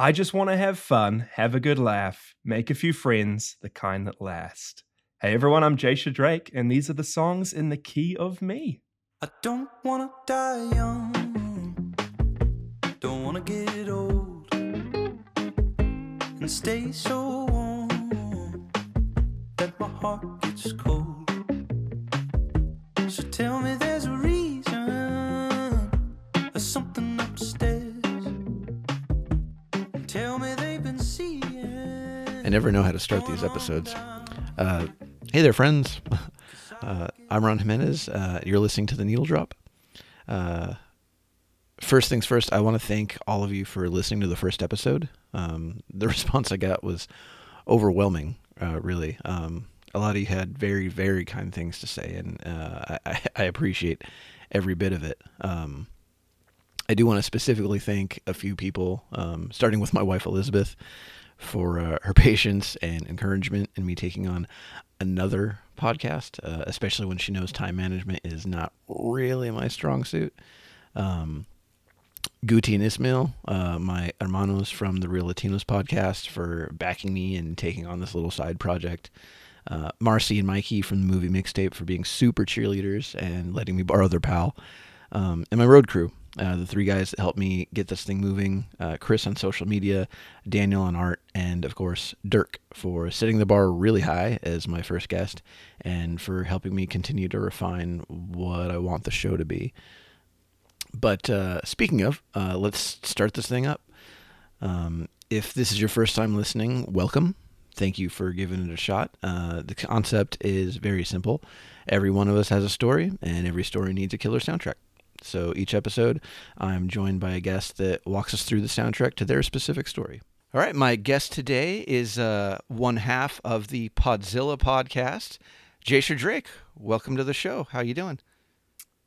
I just want to have fun, have a good laugh, make a few friends, the kind that last. Hey everyone, I'm Jasher Drake, and these are the songs in the key of me. I don't wanna die young, don't wanna get old, and stay so warm that my heart gets cold. So tell me there's a reason, there's something never know how to start these episodes. Uh, hey there, friends. Uh, I'm Ron Jimenez. Uh, you're listening to the Needle Drop. Uh, first things first, I want to thank all of you for listening to the first episode. Um, the response I got was overwhelming, uh, really. Um, a lot of you had very, very kind things to say, and uh, I, I appreciate every bit of it. Um, I do want to specifically thank a few people, um, starting with my wife Elizabeth, for uh, her patience and encouragement in me taking on another podcast, uh, especially when she knows time management is not really my strong suit. Um, Guti and Ismail, uh, my hermanos from the Real Latinos podcast, for backing me and taking on this little side project. Uh, Marcy and Mikey from the movie Mixtape for being super cheerleaders and letting me borrow their pal. Um, and my road crew, uh, the three guys that helped me get this thing moving uh, Chris on social media, Daniel on art, and of course, Dirk for setting the bar really high as my first guest and for helping me continue to refine what I want the show to be. But uh, speaking of, uh, let's start this thing up. Um, if this is your first time listening, welcome. Thank you for giving it a shot. Uh, the concept is very simple. Every one of us has a story, and every story needs a killer soundtrack. So each episode, I'm joined by a guest that walks us through the soundtrack to their specific story. All right, my guest today is uh, one half of the Podzilla podcast, Jasher Drake. Welcome to the show. How you doing?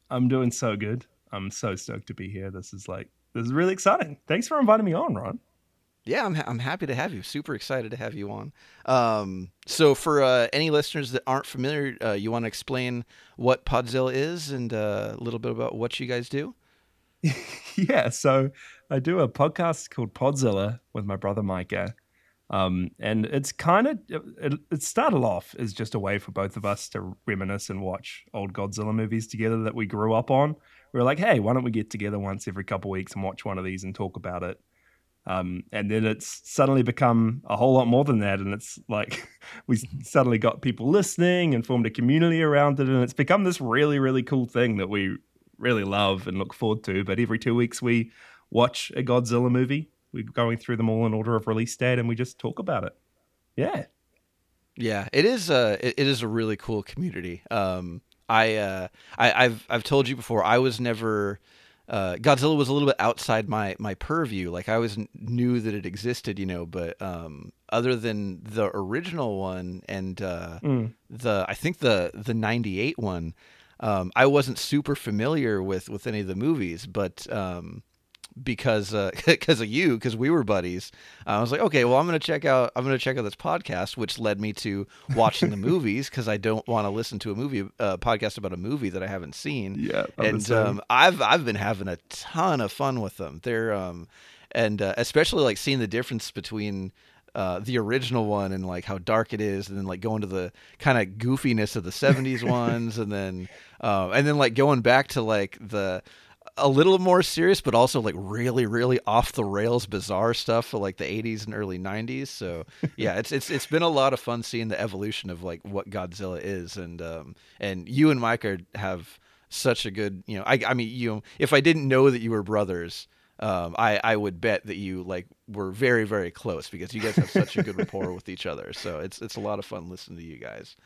I'm doing so good. I'm so stoked to be here. This is like this is really exciting. Thanks for inviting me on, Ron. Yeah, I'm, ha- I'm happy to have you. Super excited to have you on. Um, so, for uh, any listeners that aren't familiar, uh, you want to explain what Podzilla is and uh, a little bit about what you guys do? yeah, so I do a podcast called Podzilla with my brother Mykah. Um, and it's kind of, it, it started off as just a way for both of us to reminisce and watch old Godzilla movies together that we grew up on. We were like, hey, why don't we get together once every couple weeks and watch one of these and talk about it? Um, and then it's suddenly become a whole lot more than that. And it's like we suddenly got people listening and formed a community around it. And it's become this really, really cool thing that we really love and look forward to. But every two weeks, we watch a Godzilla movie. We're going through them all in order of release date and we just talk about it. Yeah. Yeah, it is a it is a really cool community. Um, I, uh, I I've I've told you before. I was never uh, Godzilla was a little bit outside my my purview. Like I always knew that it existed, you know, but um, other than the original one and uh, mm. the I think the the '98 one, um, I wasn't super familiar with with any of the movies. But um, because because uh, of you because we were buddies. I was like okay well i'm gonna check out i'm gonna check out this podcast which led me to watching the movies because i don't want to listen to a movie uh, podcast about a movie that i haven't seen. Yeah and um, i've i've been having a ton of fun with them. They're um and uh, especially like seeing the difference between uh, the original one and like how dark it is, and then like going to the kind of goofiness of the '70s ones, and then uh, and then like going back to like the a little more serious, but also like really, really off the rails, bizarre stuff for like the '80s and early '90s. So yeah, it's it's it's been a lot of fun seeing the evolution of like what Godzilla is, and um and you and Mike are have such a good you know I I mean you if I didn't know that you were brothers. Um, I, I would bet that you like were very very close because you guys have such a good rapport with each other. So it's it's a lot of fun listening to you guys.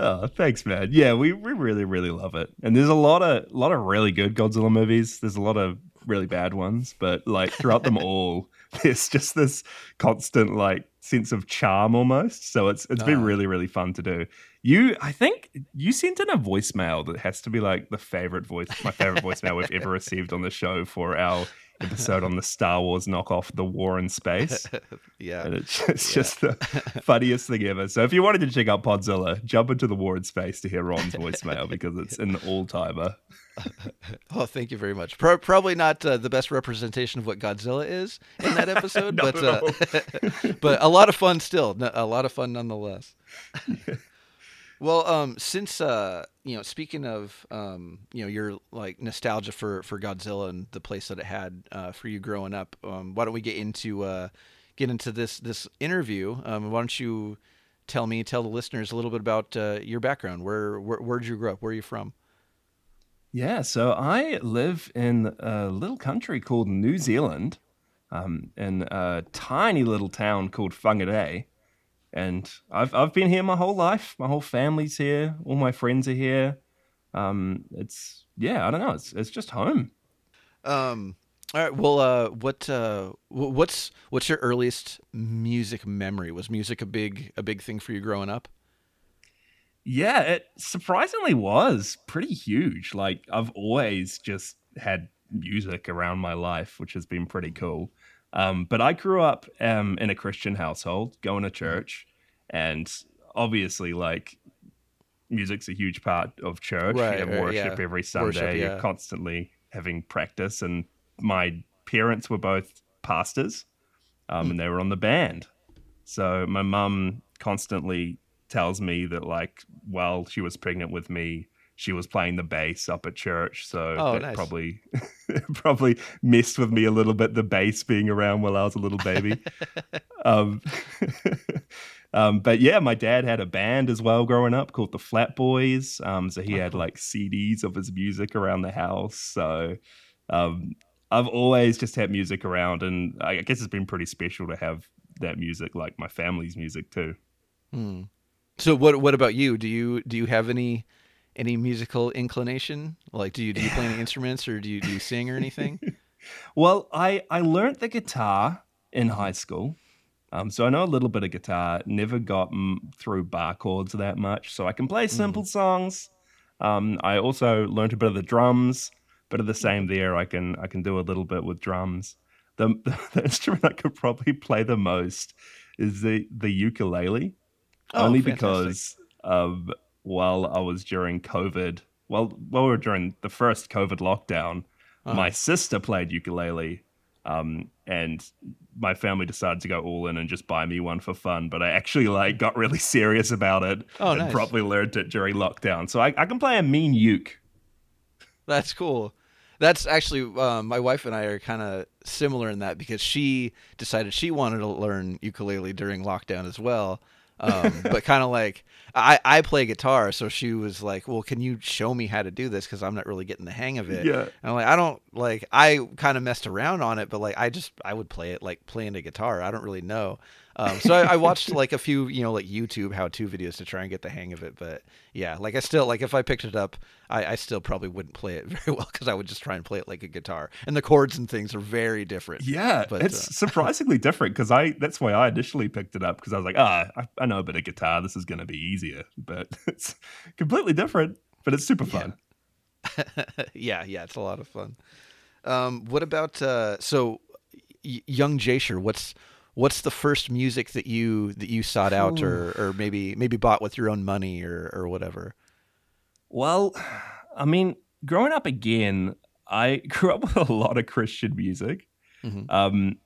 Oh, thanks, man. Yeah, we, we really, really love it. And there's a lot of a lot of really good Godzilla movies. There's a lot of really bad ones, but like throughout them all, there's just this constant like sense of charm almost. So it's it's been ah. really, really fun to do. You I think you sent in a voicemail that has to be like the favorite voice my favorite voicemail we've ever received on the show for our episode on the Star Wars knockoff, The War in Space. yeah. And it's, it's yeah. just the funniest thing ever. So if you wanted to check out Podzilla, jump into The War in Space to hear Ron's voicemail because it's an all timer. oh, thank you very much. Pro- probably not uh, the best representation of what Godzilla is in that episode, but uh, but a lot of fun still. A lot of fun nonetheless. Well, um, since uh, you know, speaking of um, you know, your like nostalgia for for Godzilla and the place that it had uh, for you growing up, um, why don't we get into uh, get into this this interview? Um, why don't you tell me, tell the listeners a little bit about uh, your background? Where where where'd you grow up? Where are you from? Yeah, so I live in a little country called New Zealand, um, in a tiny little town called Whangarei. And I've I've been here my whole life. My whole family's here. All my friends are here. Um, it's yeah, I don't know. It's it's just home. Um. All right. Well, uh, what uh, what's what's your earliest music memory? Was music a big a big thing for you growing up? Yeah, it surprisingly was pretty huge. Like I've always just had music around my life, which has been pretty cool. Um, but I grew up um, in a Christian household, going to church, and obviously, like music's a huge part of church. Right, you have right, worship yeah. every Sunday. Worship, yeah. You're constantly having practice, and my parents were both pastors, um, Hmm. and they were on the band. So my mum constantly tells me that like while she was pregnant with me, she was playing the bass up at church. So Oh, that nice. probably probably messed with me a little bit. The bass being around while I was a little baby. um, um, but yeah, my dad had a band as well growing up called the Flat Boys. Um, so he had like CDs of his music around the house. So um, I've always just had music around, and I guess it's been pretty special to have that music, like my family's music too. Hmm. So what what about you? Do you do you have any any musical inclination? Like, do you do you play any instruments or do you do you sing or anything? Well, I I learned the guitar in high school, um, so I know a little bit of guitar. Never got mm, through bar chords that much, so I can play simple songs. Um, I also learned a bit of the drums, bit of the same there. I can I can do a little bit with drums. The, the, instrument I could probably play the most is the the ukulele, Oh, only fantastic. because of while I was during COVID. Well, while we were during the first COVID lockdown, Uh-huh. my sister played ukulele, um, and my family decided to go all in and just buy me one for fun. But I actually like got really serious about it Oh, and nice. probably learned it during lockdown. So I, I can play a mean uke. That's cool. That's actually um, my wife and I are kind of similar in that because she decided she wanted to learn ukulele during lockdown as well. Um, but kind of like I, I play guitar, so she was like, "Well, can you show me how to do this? Because I'm not really getting the hang of it." Yeah. And I'm like, I don't like. I kind of messed around on it, but like, I just I would play it like playing a guitar. I don't really know. Um, so I, I watched like a few, you know, like YouTube how-to videos to try and get the hang of it. But yeah, like I still like if I picked it up, I, I still probably wouldn't play it very well because I would just try and play it like a guitar, and the chords and things are very different. Yeah, But, it's uh, surprisingly different because I that's why I initially picked it up because I was like, ah, I, I know a bit of guitar. This is going to be easier, but it's completely different. But it's super fun. yeah, yeah, it's a lot of fun. Um, what about uh, so y- young Jasher? What's what's the first music that you that you sought out or or maybe maybe bought with your own money or or whatever? Well, I mean, growing up again, I grew up with a lot of Christian music. Mhm. Um,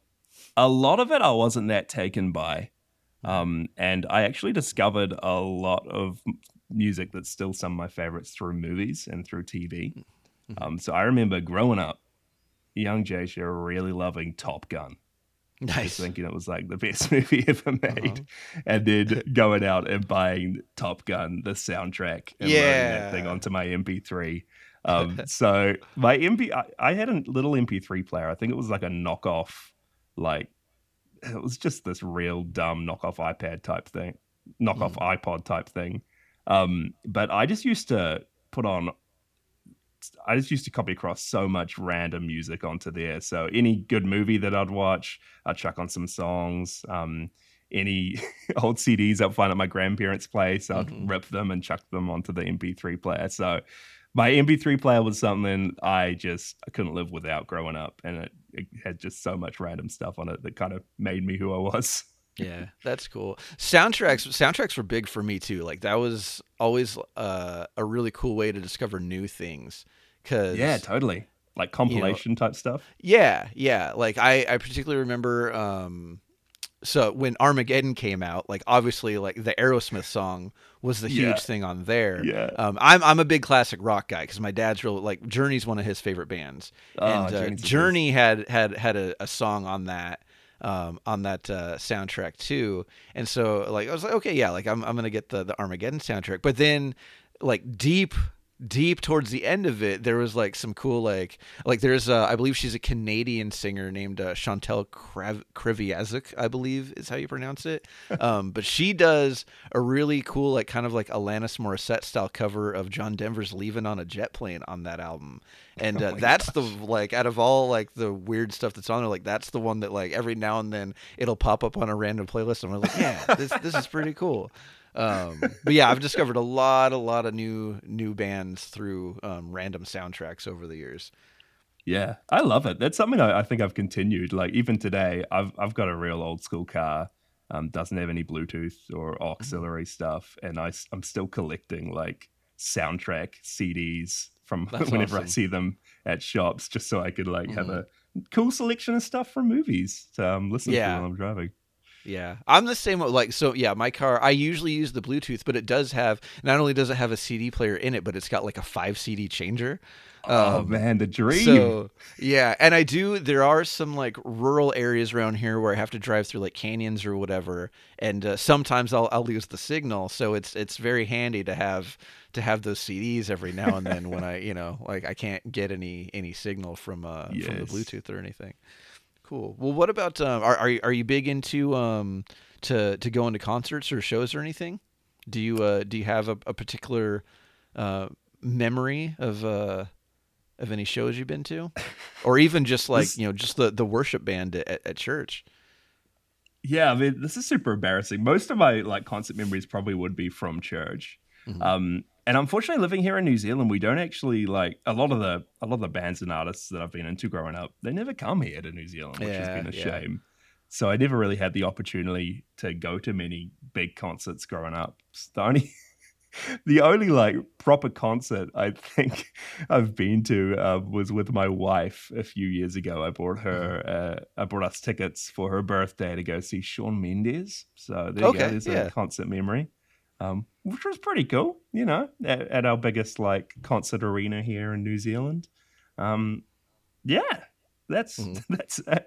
a lot of it I wasn't that taken by. Um, and I actually discovered a lot of music that's still some of my favorites through movies and through TV. Um, so I remember growing up, young Jasher really loving Top Gun. just Nice. thinking it was like the best movie ever made, and then going out and buying Top Gun, the soundtrack, and loading that thing onto my MP3. Um, so my MP, I, I had a little MP3 player. I think it was like a knockoff, like it was just this real dumb knockoff iPad type thing, knockoff iPod type thing. Um, but I just used to put on I just used to copy across so much random music onto there. So any good movie that I'd watch, I'd chuck on some songs. Um, any old CDs I'd find at my grandparents' place, I'd Mhm. rip them and chuck them onto the MP3 player. So my MP3 player was something I just I couldn't live without growing up, and it, it had just so much random stuff on it that kind of made me who I was. Yeah, that's cool. Soundtracks soundtracks were big for me too. Like that was always uh, a really cool way to discover new things Cause Yeah, totally. Like compilation type stuff. Yeah, yeah. Like I, I particularly remember um so when Armageddon came out, like obviously like the Aerosmith song was the huge Yeah. thing on there. Yeah. Um I'm I'm a big classic rock guy because my dad's real like Journey's one of his favorite bands. Oh, and uh, Journey had had had a, a song on that um on that uh soundtrack too. And so like I was like, okay, yeah, like I'm I'm gonna get the the Armageddon soundtrack. But then like deep deep towards the end of it there was like some cool like like there's uh, i believe she's a canadian singer named uh, Chantal Krav- Kreviazuk i believe is how you pronounce it. Um, but she does a really cool like kind of like alanis morissette style cover of john denver's leaving on a jet plane on that album. And uh, my that's the like out of all like the weird stuff that's on there like that's the one that like every now and then it'll pop up on a random playlist and i'm like yeah this this is pretty cool um, but yeah, I've discovered a lot, a lot of new new bands through um, random soundtracks over the years. Yeah, I love it. That's something I, I think I've continued. Like even today, I've I've got a real old school car. Um, doesn't have any Bluetooth or auxiliary stuff, and I I'm still collecting like soundtrack CDs from That's whenever I see them at shops, just so I could like have Mhm. a cool selection of stuff from movies to um, listen Yeah. to while I'm driving. Yeah, I'm the same. Like, so yeah, my car. I usually use the Bluetooth, but it does have. Not only does it have a CD player in it, but it's got like a five CD changer. oh Um, man, the dream. So yeah, and I do. There are some like rural areas around here where I have to drive through like canyons or whatever, and uh, sometimes I'll I'll lose the signal. So it's it's very handy to have to have those CDs every now and then when I you know like I can't get any any signal from uh from the Bluetooth or anything. Cool. Well, what about um? Are are you, are you big into um to to go into concerts or shows or anything? Do you uh do you have a, a particular uh memory of uh of any shows you've been to, or even just like This- you know just the the worship band at, at church? Yeah, I mean, this is super embarrassing. Most of my like concert memories probably would be from church. Mhm. Um, and unfortunately, living here in New Zealand, we don't actually like a lot of the a lot of the bands and artists that I've been into growing up. They never come here to New Zealand, which has been a yeah. shame. So I never really had the opportunity to go to many big concerts growing up. The only the only like proper concert I think I've been to uh, was with my wife a few years ago. I bought her, Mm-hmm. uh, I bought us tickets for her birthday to go see Shawn Mendes. So there you Okay, go. There's yeah. a concert memory, um, which was pretty cool. You know, at, at our biggest like concert arena here in New Zealand. Um, yeah. That's Mhm. that's uh,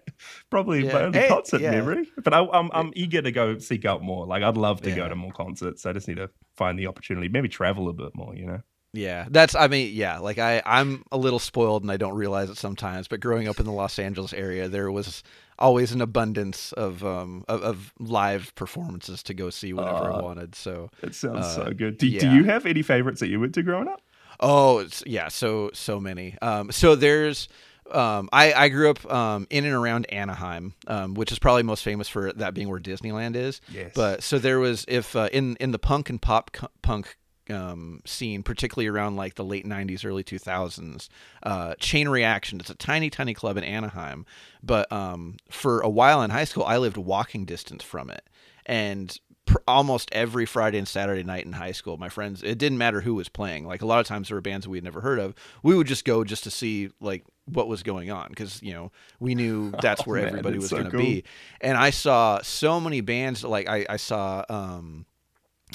probably Yeah. my only Hey, concert yeah. memory, but I, I'm I'm eager to go seek out more. Like I'd love to Yeah. go to more concerts. I just need to find the opportunity, maybe travel a bit more. You know. Yeah, that's. I mean, yeah. Like I, I'm a little spoiled, and I don't realize it sometimes. But growing up in the Los Angeles area, there was always an abundance of um of, of live performances to go see whenever I Uh, wanted. So It sounds Uh, so good. Do, do you have any favorites that you went to growing up? Oh, yeah, so so many. Um, so there's, um, I I grew up um in and around Anaheim, um, which is probably most famous for that being where Disneyland is. Yes. But so there was if uh, in in the punk and pop cu- punk um, scene, particularly around like the late '90s, early 2000s, uh, Chain Reaction. It's a tiny, tiny club in Anaheim, but um, for a while in high school, I lived walking distance from it, and pr- almost every Friday and Saturday night in high school, my friends, it didn't matter who was playing. Like a lot of times there were bands that we had never heard of. We would just go just to see like what was going on because you know we knew that's Oh, where man, everybody was so going to cool. be. And I saw so many bands. Like I, I saw. Um,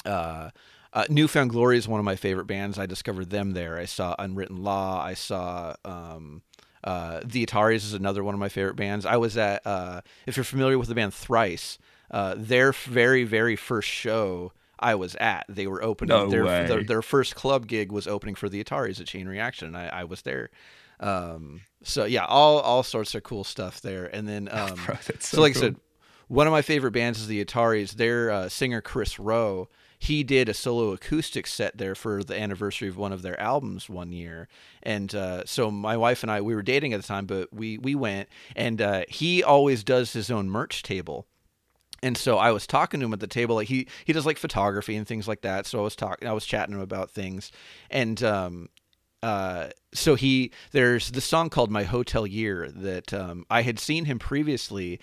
uh, uh, New Found Glory is one of my favorite bands. I discovered them there. I saw Unwritten Law. I saw um, uh, The Ataris is another one of my favorite bands. I was at, uh, if you're familiar with the band Thrice, uh, their very, very first show I was at, they were opening. No their, their their first club gig was opening for the Ataris at Chain Reaction. And I, I was there. Um, so yeah, all all sorts of cool stuff there. And then um, Bro, so, so like cool. I said, one of my favorite bands is the Ataris. Their uh, singer Kris Roe, he did a solo acoustic set there for the anniversary of one of their albums one year, and uh, so my wife and I we were dating at the time, but we we went, and uh, he always does his own merch table. And so I was talking to him at the table. Like he he does like photography and things like that. So I was talking, I was chatting to him about things, and um, uh, so he there's the song called "My Hotel Year" that um, I had seen him previously,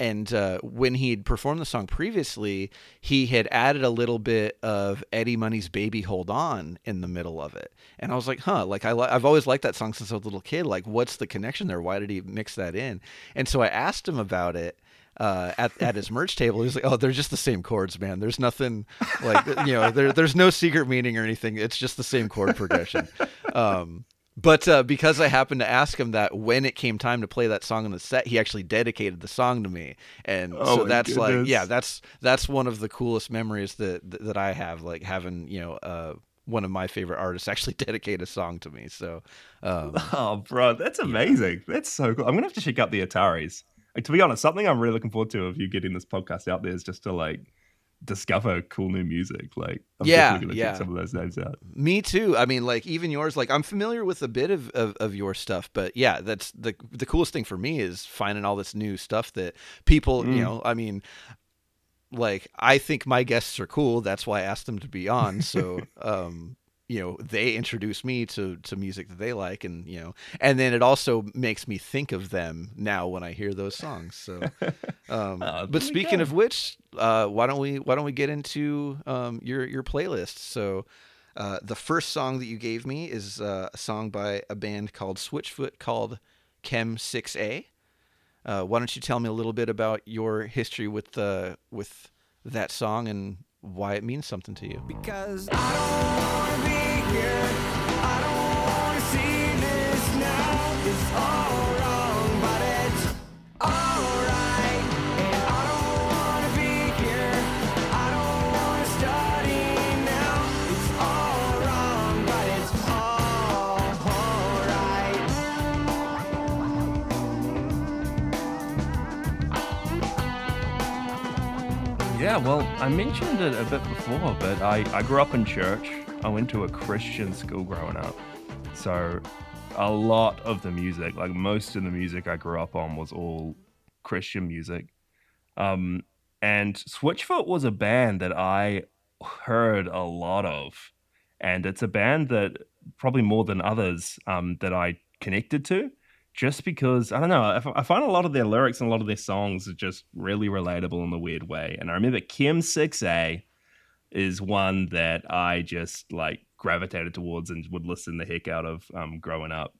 and uh, when he'd performed the song previously, he had added a little bit of Eddie Money's "Baby Hold On" in the middle of it, and I was like, "Huh!" Like I li- I've always liked that song since I was a little kid. Like, what's the connection there? Why did he mix that in? And so I asked him about it. Uh, at at his merch table, he's like, "Oh, they're just the same chords, man. There's nothing like you know, there there's no secret meaning or anything. It's just the same chord progression." Um, but uh, because I happened to ask him that when it came time to play that song in the set, he actually dedicated the song to me, and Oh so that's like, yeah, that's that's one of the coolest memories that that I have, like having you know uh, one of my favorite artists actually dedicate a song to me. So, um, Oh, bro, that's amazing. That's so cool. I'm gonna have to check out the Ataris. Like, to be honest, something I'm really looking forward to of you getting this podcast out there is just to like discover cool new music. Like, I'm Yeah, definitely gonna yeah. check some of those names out. Me too. I mean, like even yours. Like I'm familiar with a bit of, of, of your stuff, but yeah, that's the the coolest thing for me is finding all this new stuff that people, you Mm. know, I mean, like I think my guests are cool. That's why I asked them to be on. So, um, you know, they introduce me to to music that they like, and you know, and then it also makes me think of them now when I hear those songs. So, um, Oh, but speaking go. of which, uh, why don't we why don't we get into um, your your playlist? So. Uh, the first song that you gave me is uh, a song by a band called Switchfoot called Chem 6A. Uh, why don't you tell me a little bit about your history with uh, with that song and why it means something to you? Because Yeah, well, I mentioned it a bit before, but I, I grew up in church. I went to a Christian school growing up. So a lot of the music, like most of the music I grew up on, was all Christian music. Um, and Switchfoot was a band that I heard a lot of. And it's a band that probably more than others um, that I connected to just because I don't know. I, f- I find a lot of their lyrics and a lot of their songs are just really relatable in a weird way. And I remember Chem Six A is one that I just like gravitated towards and would listen the heck out of um, growing up.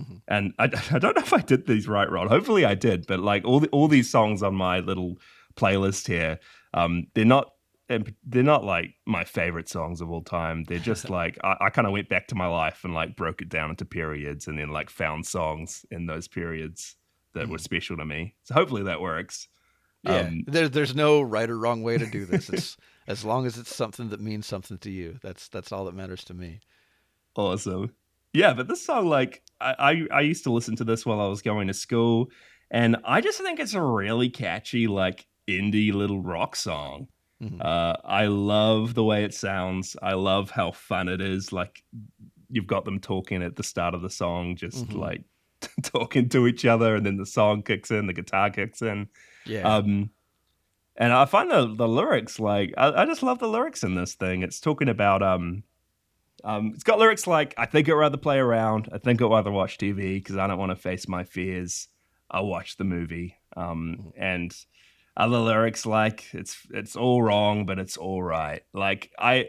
Mhm. And I, I don't know if I did these right, Ron. Hopefully I did. But like all the, all these songs on my little playlist here, um, they're not and they're not like my favorite songs of all time. They're just like I, I kind of went back to my life and like broke it down into periods and then like found songs in those periods that were special to me. So hopefully that works. Yeah, Um, there, there's no right or wrong way to do this. It's as long as it's something that means something to you. That's that's all that matters to me. Awesome. Yeah, but this song, like, I, I I used to listen to this while I was going to school, and I just think it's a really catchy, like, indie little rock song. Mhm. Uh, I love the way it sounds. I love how fun it is. Like, you've got them talking at the start of the song, just Mhm. like talking to each other, and then the song kicks in, the guitar kicks in. Yeah, Um, and I find the the lyrics like I, I just love the lyrics in this thing. It's talking about um, um, it's got lyrics like I think I'd rather play around. I think I'd rather watch TV because I don't want to face my fears. I'll watch the movie. Um, and other lyrics like it's it's all wrong, but it's all right. Like I,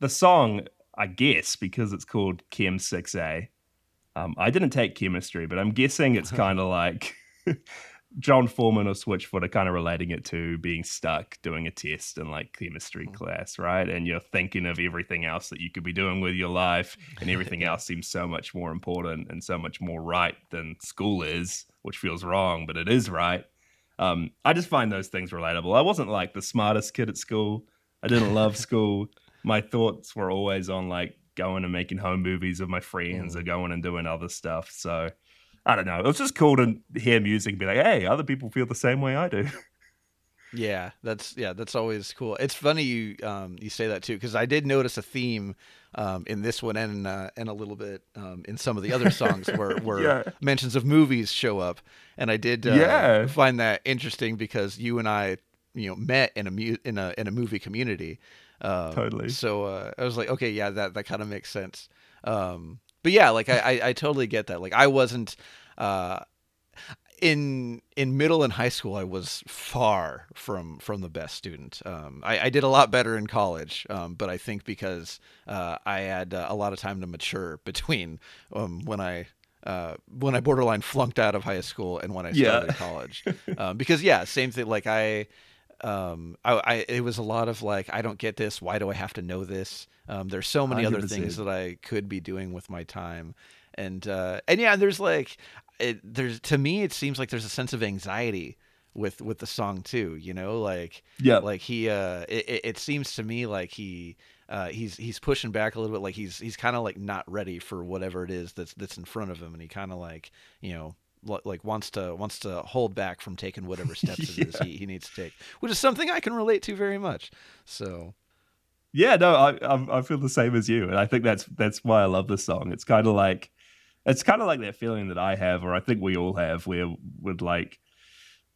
the song I guess because it's called Chem Six A. Um, I didn't take chemistry, but I'm guessing it's kind of like Jon Foreman or Switchfoot are kind of relating it to being stuck doing a test in like chemistry class, right? And you're thinking of everything else that you could be doing with your life, and everything else seems so much more important and so much more right than school is, which feels wrong, but it is right. Um, I just find those things relatable. I wasn't like the smartest kid at school. I didn't love school. My thoughts were always on like going and making home movies with my friends or going and doing other stuff. So I don't know. It was just cool to hear music and be like, hey, other people feel the same way I do. yeah, that's yeah, that's always cool. It's funny you um you say that too because I did notice a theme um in this one and uh, and a little bit um in some of the other songs where where Yeah. mentions of movies show up, and I did uh, Yeah. find that interesting because you and I you know met in a mu- in a in a movie community. Um, Totally. So uh, I was like, okay, yeah, that that kind of makes sense. Um, but yeah, like I, I I totally get that. Like I wasn't. In in middle and high school, I was far from from the best student. Um, I, I, did a lot better in college, um, but I think because uh, I had uh, a lot of time to mature between um, when I uh, when I borderline flunked out of high school and when I started yeah. college. Um, because yeah, same thing. Like I, um, I, I, it was a lot of like, I don't get this. Why do I have to know this? Um, there's so many 100%. other things that I could be doing with my time, and uh, and yeah, there's like, it, there's to me, it seems like there's a sense of anxiety with with the song too. You know, like yeah, like he, uh, it, it seems to me like he uh, he's he's pushing back a little bit, like he's he's kind of like not ready for whatever it is that's that's in front of him, and he kind of like you know like wants to wants to hold back from taking whatever steps yeah. it is he, he needs to take, which is something I can relate to very much. So, yeah, no, I I feel the same as you, and I think that's that's why I love this song. It's kind of like it's kind of like that feeling that I have, or I think we all have, where we would like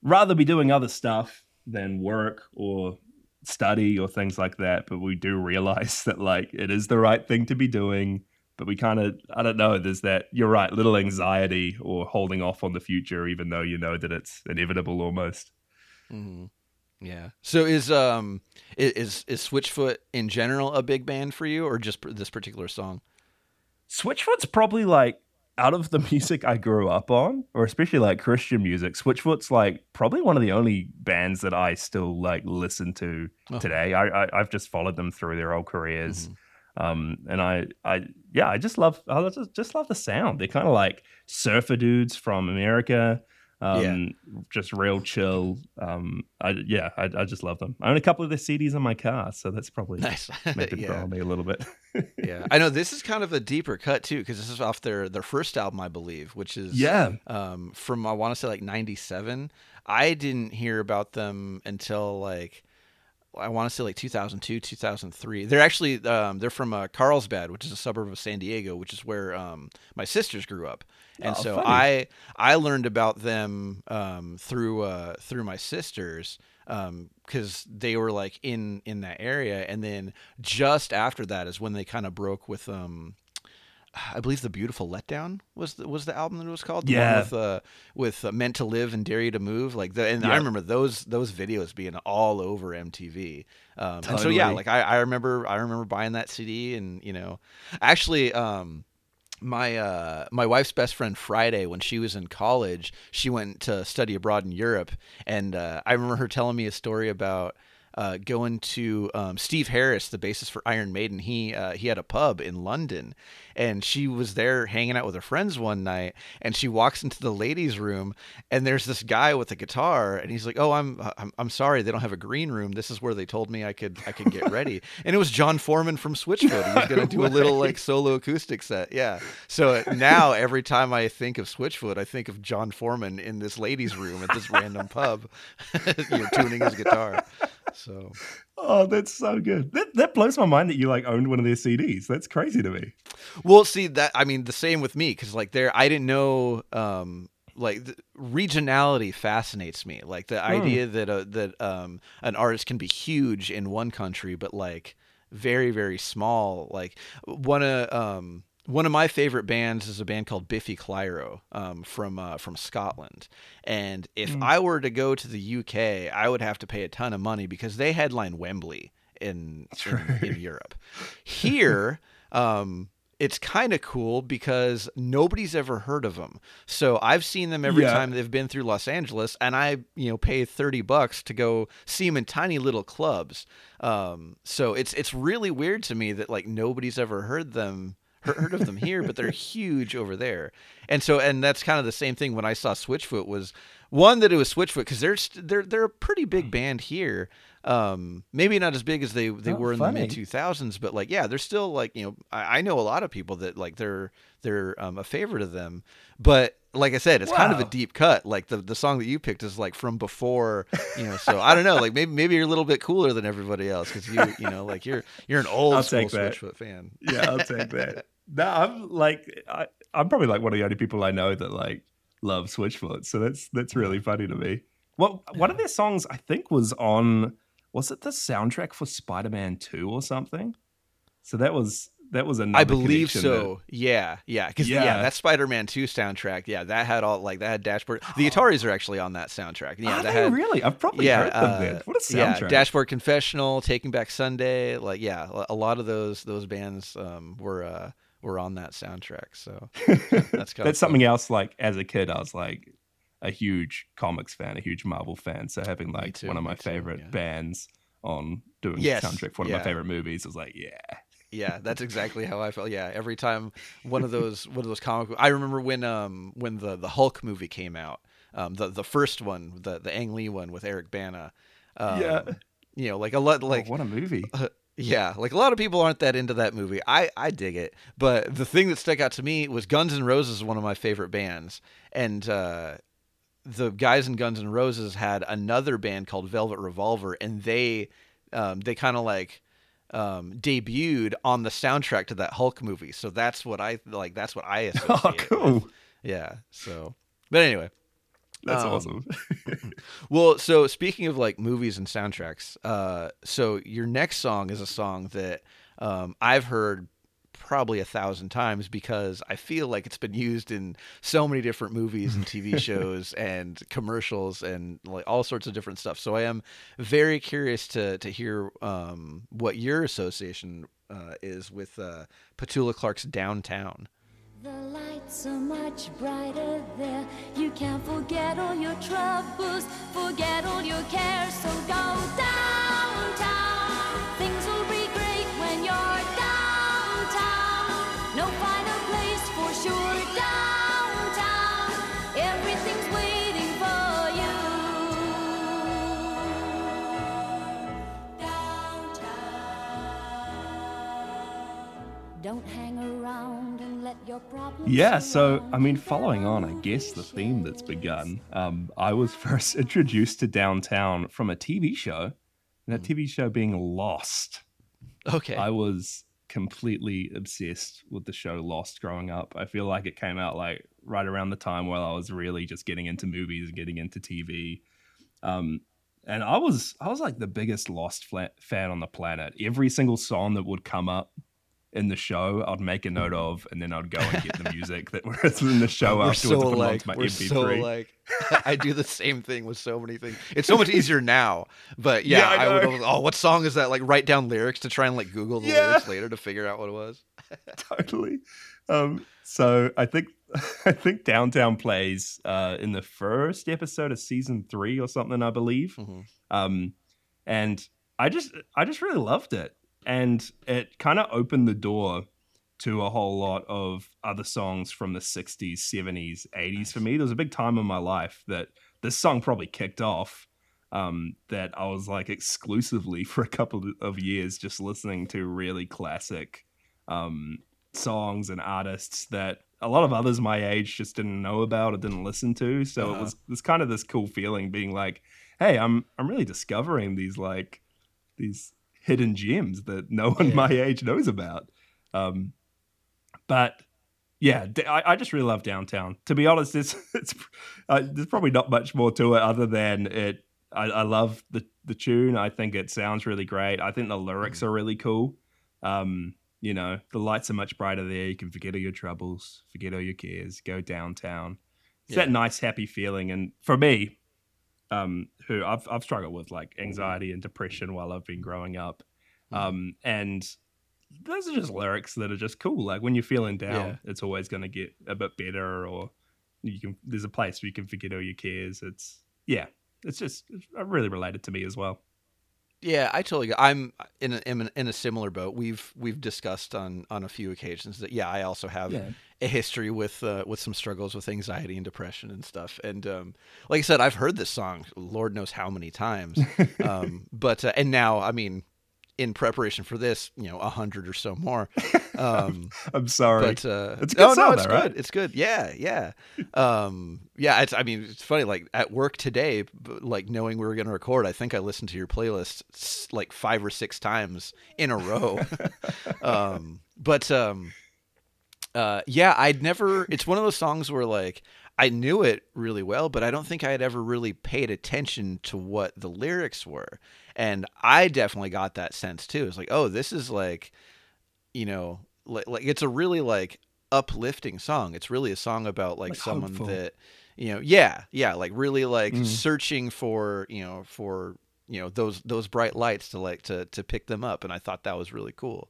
rather be doing other stuff than work or study or things like that but we do realize that like it is the right thing to be doing but we kind of i don't know there's that you're right little anxiety or holding off on the future even though you know that it's inevitable almost. Mm-hmm. yeah. So is um is is switchfoot in general a big band for you or just this particular song? Switchfoot's probably like out of the music I grew up on, or especially like Christian music, Switchfoot's like probably one of the only bands that I still like listen to oh. today. I, I have just followed them through their whole careers, mm-hmm. um, and I I yeah I just love I just, just love the sound. They're kind of like surfer dudes from America. Um, yeah. just real chill. Um, I yeah, I, I just love them. I own a couple of their CDs in my car, so that's probably nice. made them yeah. grow on me a little bit. yeah, I know this is kind of a deeper cut too, because this is off their their first album, I believe, which is yeah, um, from I want to say like '97. I didn't hear about them until like I want to say like 2002, 2003. They're actually um, they're from uh, Carlsbad, which is a suburb of San Diego, which is where um, my sisters grew up and oh, so funny. I I learned about them um, through uh, through my sisters because um, they were like in in that area, and then just after that is when they kind of broke with um. I believe the beautiful letdown was the, was the album that it was called. The yeah, with uh, with uh, meant to live and dare you to move. Like the, and yeah. I remember those those videos being all over MTV. Um, totally. And so yeah, like I, I remember I remember buying that CD and you know, actually um, my uh, my wife's best friend Friday when she was in college, she went to study abroad in Europe, and uh, I remember her telling me a story about uh, going to um, Steve Harris, the bassist for Iron Maiden. He uh, he had a pub in London, and she was there hanging out with her friends one night. And she walks into the ladies' room, and there's this guy with a guitar, and he's like, "Oh, I'm I'm, I'm sorry, they don't have a green room. This is where they told me I could I could get ready." and it was Jon Foreman from Switchfoot. He was gonna do a little like solo acoustic set. Yeah. So now every time I think of Switchfoot, I think of Jon Foreman in this ladies' room at this random pub, you know, tuning his guitar. So, oh, that's so good. That that blows my mind that you like owned one of their CDs. That's crazy to me. Well, see that I mean the same with me because like there I didn't know um like regionality fascinates me. Like the hmm. idea that a, that um an artist can be huge in one country but like very very small. Like one of um one of my favorite bands is a band called Biffy Clyro um, from uh, from Scotland. And if mm. I were to go to the UK, I would have to pay a ton of money because they headline Wembley in in, in, Europe. Here, um, it's kind of cool because nobody's ever heard of them. So I've seen them every yeah. time they've been through Los Angeles, and I, you know, pay thirty bucks to go see them in tiny little clubs. Um, so it's it's really weird to me that like nobody's ever heard them heard of them here, but they're huge over there. And so, and that's kind of the same thing when I saw Switchfoot was one that it was Switchfoot because they're they're they're a pretty big hmm. band here. Um, maybe not as big as they they oh, were in funny. the mid two thousands, but like yeah, they're still like you know I, I, know a lot of people that like they're they're um, a favorite of them, but like I said, it's wow. kind of a deep cut. Like the the song that you picked is like from before, you know. So I don't know. Like maybe maybe you're a little bit cooler than everybody else because you you know like you're you're an old school Switchfoot fan. Yeah, I'll take that. No, I'm like I, I'm probably like one of the only people I know that like love Switchfoot. So that's that's really funny to me. Well, one of their songs I think was on was it the soundtrack for Spider-Man 2 or something? So that was that was another I believe so. Yeah, yeah, because yeah. Yeah. that Spider-Man Two soundtrack. Yeah, that had all like that had Dashboard. The Ataris are actually on that soundtrack. Yeah, Are that had really? I've probably yeah, heard them uh, then. What a yeah! Dashboard Confessional, Taking Back Sunday. Like, yeah, a lot of those those bands um, were uh, were on that soundtrack. So that's kind That's something else. Like as a kid, I was like a huge comics fan, a huge Marvel fan. So having like too, one of my too, favorite yeah. bands on doing Yes, soundtrack for one of my favorite movies was like, yeah, Yeah, that's exactly how I felt. Yeah, every time one of those one of those comic. I remember when um when the the Hulk movie came out, um the the first one, the the Ang Lee one with Eric Bana. Um, Yeah. You know, like a lot like like Oh, what a movie. Yeah, like a lot of people aren't that into that movie. I I dig it, but the thing that stuck out to me was Guns N' Roses is one of my favorite bands, and uh, the guys in Guns N' Roses had another band called Velvet Revolver, and they um, they kind of like um, debuted on the soundtrack to that Hulk movie. So that's what I like. That's what I associate. Oh, cool. with. Yeah. So, but anyway. That's Um, awesome. Well, so speaking of like movies and soundtracks, uh, so your next song is a song that um, I've heard probably a thousand times because I feel like it's been used in so many different movies and TV shows and commercials and like all sorts of different stuff. So I am very curious to to hear um, what your association uh, is with uh, Petula Clark's "Downtown." The lights are much brighter there. You can't forget all your troubles, forget all your cares. So go downtown. Yeah, so I mean, following on, I guess the theme that's begun. Um, I was first introduced to downtown from a TV show, and that TV show being Lost. Okay. I was completely obsessed with the show Lost growing up. I feel like it came out like right around the time where I was really just getting into movies and getting into TV. Um, and I was I was like the biggest Lost fan on the planet. Every single song that would come up in the show, I'd make a note of, and then I'd go and get the music that was in the show we're afterwards so and put it like my we're MP3. so like I do the same thing with so many things. It's so much easier now, but yeah, Yeah, I I, would. always- Oh, what song is that? Like write down lyrics to try and like Google the Yeah. lyrics later to figure out what it was. totally. Um, so I think I think Downtown plays uh, in the first episode of season three or something, I believe. Mhm. Um, and I just I just really loved it, and it kind of opened the door to a whole lot of other songs from the 60s 70s 80s for me there was a big time in my life that this song probably kicked off um, that i was like exclusively for a couple of years just listening to really classic um, songs and artists that a lot of others my age just didn't know about or didn't listen to. So it Uh-huh. was it's kind of this cool feeling being like hey i'm i'm really discovering these like these hidden gems that no one Yeah. my age knows about. Um but yeah I just really love downtown. To be honest it's it's uh, there's probably not much more to it other than it I, I love the the tune. I think it sounds really great. I think the lyrics are really cool. Um you know the lights are much brighter there. You can forget all your troubles forget all your cares go downtown. It's that nice happy feeling. And for me um who i've, I've struggled with like anxiety and depression while i've been growing up um and those are just lyrics that are just cool like when you're feeling down it's always going to get a bit better or you can there's a place where you can forget all your cares it's yeah it's just it's really related to me as well Yeah, I totally. I'm in a, in a in a similar boat. We've we've discussed on on a few occasions that yeah, I also have Yeah. A history with uh, with some struggles with anxiety and depression and stuff. And um, like I said, I've heard this song, Lord knows how many times. um, but uh, and now, I mean, in preparation for this, you know, a hundred or so more. Um, i'm sorry but uh, It's good no, no, it's though, good. right? It's good. Yeah, yeah, um, yeah. It's. I mean, it's funny. Like at work today, like knowing we were going to record, I think I listened to your playlist like five or six times in a row. um, but um, uh, yeah, I'd never. It's one of those songs where like I knew it really well, but I don't think I had ever really paid attention to what the lyrics were, and I definitely got that sense too. It's like, oh, this is like you know like, like it's a really like uplifting song. It's really a song about like, Like someone hopeful. that you know, yeah, yeah, like really like Mm. searching for you know for you know those those bright lights to like to to pick them up, and I thought that was really cool.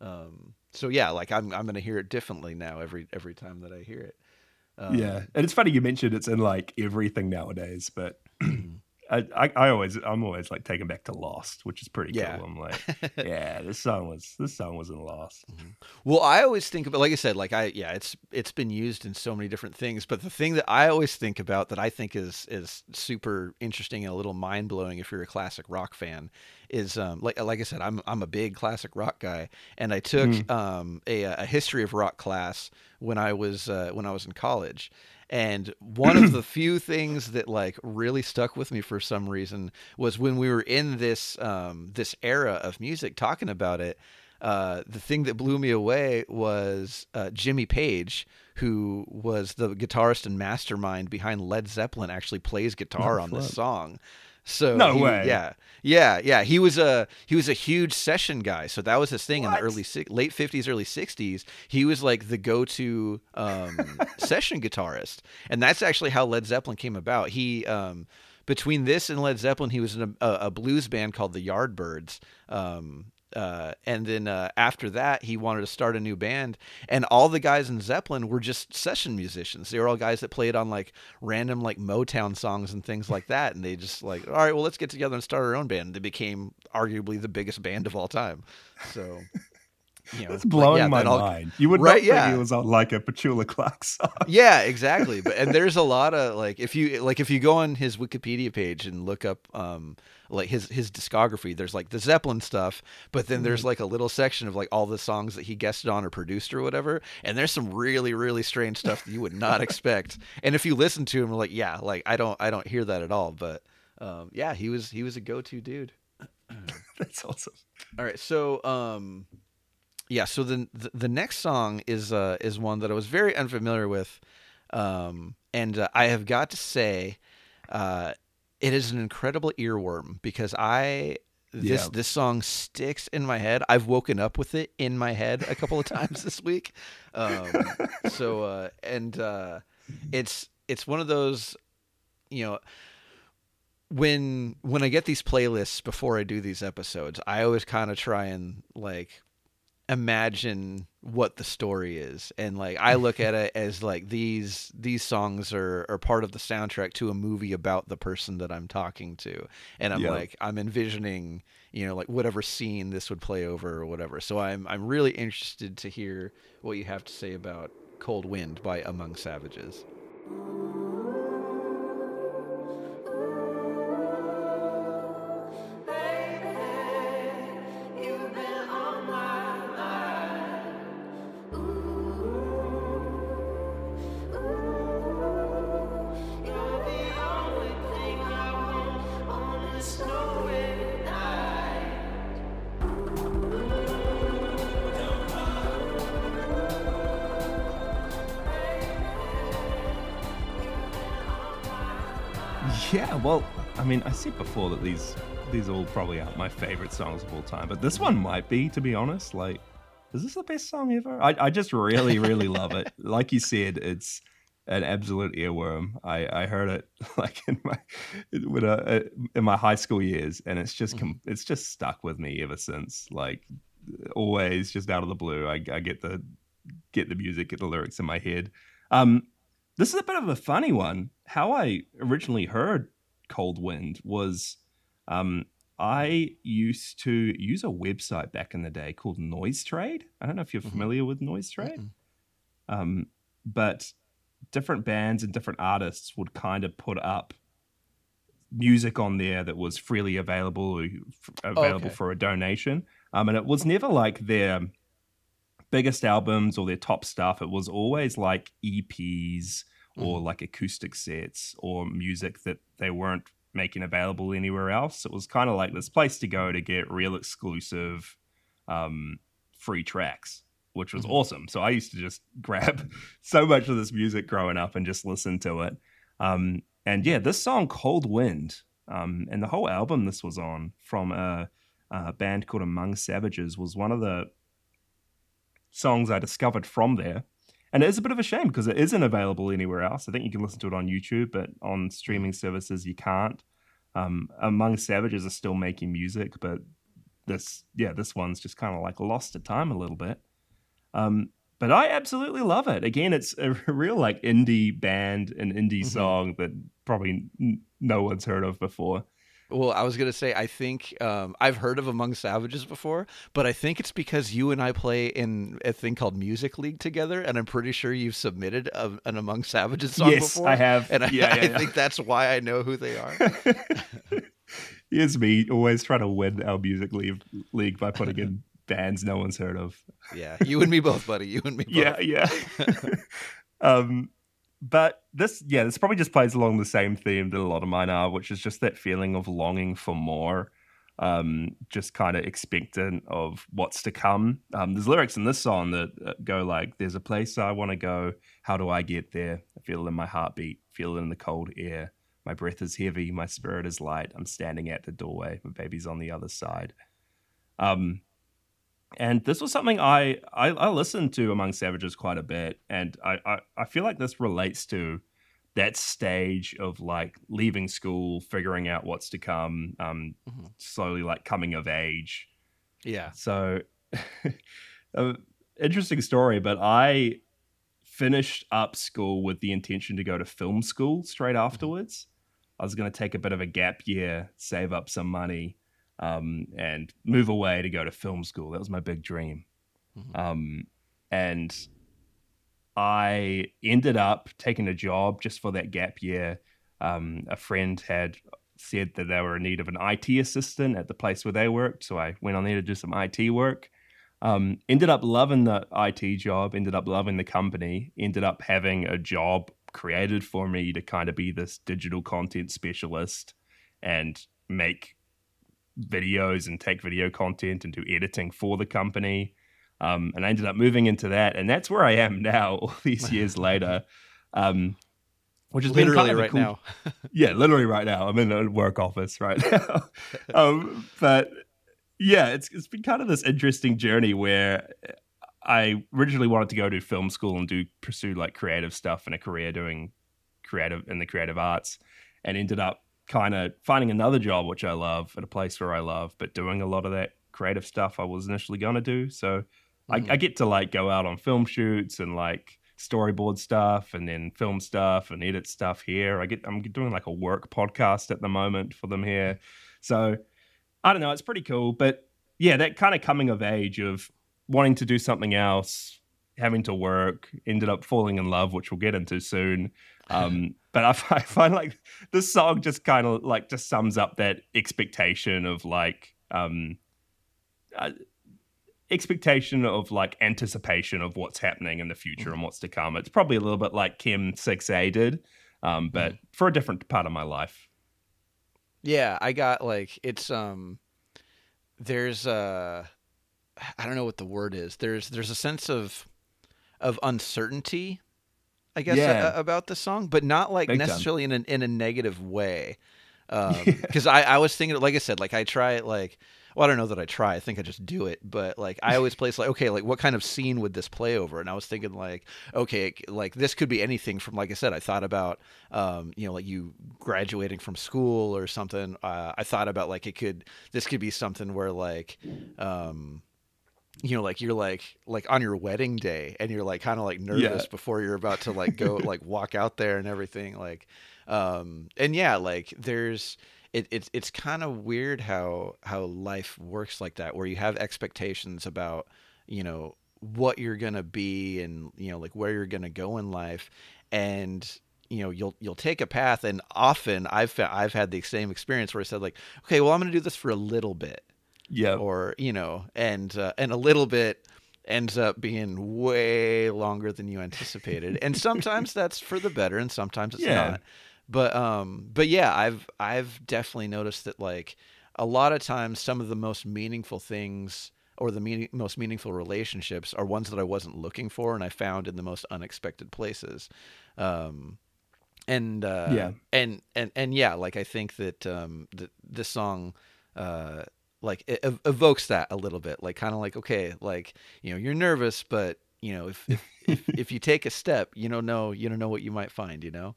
Um, so yeah, like I'm I'm gonna hear it differently now every every time that I hear it. Um, yeah, and it's funny you mentioned it's in like everything nowadays, but I, I, I always, I'm always like taken back to Lost, which is pretty Yeah. cool. I'm like, yeah, this song was, this song was in Lost. Well, I always think about, like I said, like I, yeah, it's it's been used in so many different things. But the thing that I always think about that I think is is super interesting and a little mind blowing if you're a classic rock fan is um, like like I said, I'm I'm a big classic rock guy, and I took um, a a history of rock class when I was uh, when I was in college. And one of the few things that like really stuck with me for some reason was when we were in this um, this era of music talking about it. Uh, the thing that blew me away was uh, Jimmy Page, who was the guitarist and mastermind behind Led Zeppelin, actually plays guitar Oh, on this song. So No he- way. Yeah, yeah, yeah. He was a he was a huge session guy. So that was his thing in the early late fifties, early sixties. He was like the go to um, session guitarist, and that's actually how Led Zeppelin came about. He um, between this and Led Zeppelin, he was in a, a, a blues band called the Yardbirds. Um, uh, and then uh, after that, he wanted to start a new band, and all the guys in Zeppelin were just session musicians. They were all guys that played on like random like Motown songs and things like that. And they just like, all right, well, let's get together and start our own band. They became arguably the biggest band of all time. So, you know, It's blowing yeah, my all- mind. You would Right, not think yeah. it was on like a Petula Clark song. yeah, exactly. But and there's a lot of like if you like if you go on his Wikipedia page and look up um like his his discography, there's like the Zeppelin stuff, but then there's like a little section of like all the songs that he guested on or produced or whatever. And there's some really really strange stuff that you would not expect. And if you listen to him, like yeah, like I don't I don't hear that at all. But um yeah, he was he was a go to dude. That's awesome. All right, so um, yeah, so the the, next song is uh is one that I was very unfamiliar with, um, and uh, I have got to say, uh, it is an incredible earworm because I this Yeah. this song sticks in my head. I've woken up with it in my head a couple of times this week, um, so uh, and uh, it's it's one of those, you know when when I get these playlists before I do these episodes, I always kind of try and like imagine what the story is. And like I look at it as like these these songs are are part of the soundtrack to a movie about the person that I'm talking to. And I'm Yeah. like I'm envisioning you know like whatever scene this would play over or whatever. So I'm I'm really interested to hear what you have to say about Cold Wind by Among Savages Yeah, well, I mean, I said before that these these all probably aren't my favorite songs of all time, but this one might be, to be honest. Like, is this the best song ever? I, I just really, really love it. Like you said, it's an absolute earworm. I, I heard it like in my when I, in my high school years, and it's just com- it's just stuck with me ever since. Like, always, just out of the blue, I, I get the get the music, get the lyrics in my head. Um, this is a bit of a funny one. How I originally heard Cold Wind was um, I used to use a website back in the day called NoiseTrade. I don't know if you're Mhm. familiar with NoiseTrade, um, but different bands and different artists would kind of put up music on there that was freely available or f- available okay. for a donation. Um, and it was never like their biggest albums or their top stuff. It was always like EPs or like acoustic sets or music that they weren't making available anywhere else. It was kind of like this place to go to get real exclusive um, free tracks, which was Mhm. awesome. So I used to just grab so much of this music growing up and just listen to it. Um, and yeah, this song "Cold Wind" um, and the whole album this was on from a, a band called Among Savages was one of the songs I discovered from there. And it is a bit of a shame because it isn't available anywhere else. I think you can listen to it on YouTube, but on streaming services you can't. Um, Among Savages are still making music, but this, yeah, this one's just kind of like lost to time a little bit. Um, but I absolutely love it. Again, it's a real like indie band, an indie Mhm. song that probably n- no one's heard of before. Well, I was gonna say I think um, I've heard of Among Savages before, but I think it's because you and I play in a thing called Music League together, and I'm pretty sure you've submitted a, an Among Savages song yes, before. I have. and I, yeah, I yeah, yeah. think that's why I know who they are. Here's me always trying to win our music league, league by putting in bands no one's heard of. yeah, you and me both, buddy. You and me both. Yeah, yeah. um, but this, yeah, this probably just plays along the same theme that a lot of mine are, which is just that feeling of longing for more, um, just kind of expectant of what's to come. Um, there's lyrics in this song that uh, go like, "There's a place I want to go. How do I get there? I feel it in my heartbeat. Feel it in the cold air." My breath is heavy, my spirit is light. I'm standing at the doorway. My baby's on the other side. Um, and this was something I, I I listened to among savages quite a bit, and I, I I feel like this relates to that stage of like leaving school, figuring out what's to come, um, Mhm. slowly like coming of age. yeah. So, uh, interesting story, but I finished up school with the intention to go to film school straight afterwards. I was going to take a bit of a gap year, save up some money, um, and move away to go to film school. That was my big dream. Mhm. Um, and I ended up taking a job just for that gap year. Um, a friend had said that they were in need of an IT assistant at the place where they worked. So I went on there to do some IT work. Um, ended up loving the IT job, ended up loving the company, ended up having a job created for me to kind of be this digital content specialist and make videos and take video content and do editing for the company. Um, and I ended up moving into that. And that's where I am now, all these years later. Um, which is Literally kind of right cool- now. yeah, literally right now. I'm in a work office right now. um, but yeah, it's it's been kind of this interesting journey where I originally wanted to go to film school and do pursue like creative stuff and a career doing creative in the creative arts, and ended up kind of finding another job which I love at a place where I love, but doing a lot of that creative stuff I was initially gonna do. So Mhm. I, I get to like go out on film shoots and like storyboard stuff and then film stuff and edit stuff here. I get I'm doing like a work podcast at the moment for them here. So I don't know, it's pretty cool. But yeah, that kind of coming of age of wanting to do something else, having to work, ended up falling in love, which we'll get into soon. Um, but I, fi- I find like this song just kind of like just sums up that expectation of like um, uh, expectation of like anticipation of what's happening in the future and what's to come. It's probably a little bit like Chem 6A did, um, but for a different part of my life. Yeah, I got like it's um there's uh I don't know what the word is. There's there's a sense of of uncertainty I guess Yeah. a- about the song, but not like Big time. necessarily in a, in a negative way. Because I, I was thinking, like I said, like I try it, like, well, I don't know that I try. I think I just do it. But like, I always place like, okay, like what kind of scene would this play over? And I was thinking, like, okay, like this could be anything from, like I said, I thought about, um, you know, like you graduating from school or something. Uh, I thought about like it could, this could be something where like, um, you know, like you're like like on your wedding day, and you're like kind of like nervous before you're about to like go like walk out there and everything. Like, um, and yeah, like there's it, it's it's kind of weird how how life works like that, where you have expectations about you know what you're gonna be and you know like where you're gonna go in life, and you know you'll you'll take a path, and often I've I've had the same experience where I said like, okay, well I'm gonna do this for a little bit Yeah. or you know and uh, and a little bit ends up being way longer than you anticipated and sometimes that's for the better and sometimes it's Yeah. not but um but yeah i've i've definitely noticed that like a lot of times some of the most meaningful things or the meaning, most meaningful relationships are ones that i wasn't looking for and i found in the most unexpected places um and uh Yeah. and and and yeah like i think that um that this song uh like it ev- evokes that a little bit, like kind of like okay, like you know you're nervous, but you know if if, if if you take a step, you don't know you don't know what you might find, you know.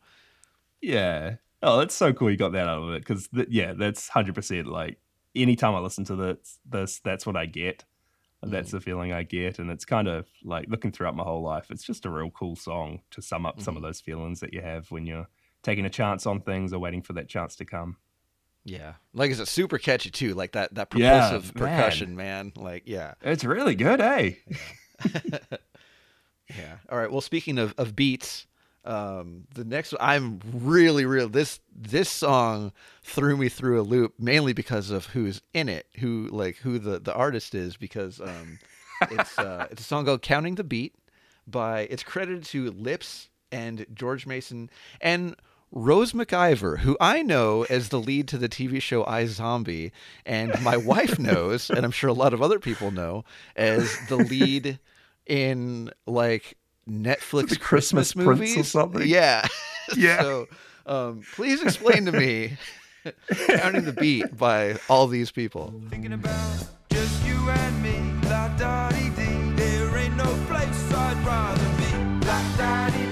Yeah. Oh, that's so cool you got that out of it because th- yeah, that's hundred percent. Like anytime I listen to this, this that's what I get. That's mm. the feeling I get, and it's kind of like looking throughout my whole life. It's just a real cool song to sum up some of mm-hmm. those feelings that you have when you're taking a chance on things or waiting for that chance to come. Yeah, like it's super catchy too, like that that Yeah, propulsive man. percussion, man. Like yeah, It's really good, eh? yeah. All right. Well, speaking of of beats, um, the next one, I'm really real. This this song threw me through a loop mainly because of who's in it, who like who the the artist is, because um, it's uh, it's a song called "Counting the Beat" by it's credited to Lips and George Mason and. Rose McIver, who I know as the lead to the TV show iZombie, and my wife knows, and I'm sure a lot of other people know, as the lead in like Netflix The Christmas, Christmas Prince or something? Yeah. Yeah. so um, please explain to me Counting the Beat by all these people. Thinking about just you and me, la da dee dee. There ain't no place I'd rather be. La da dee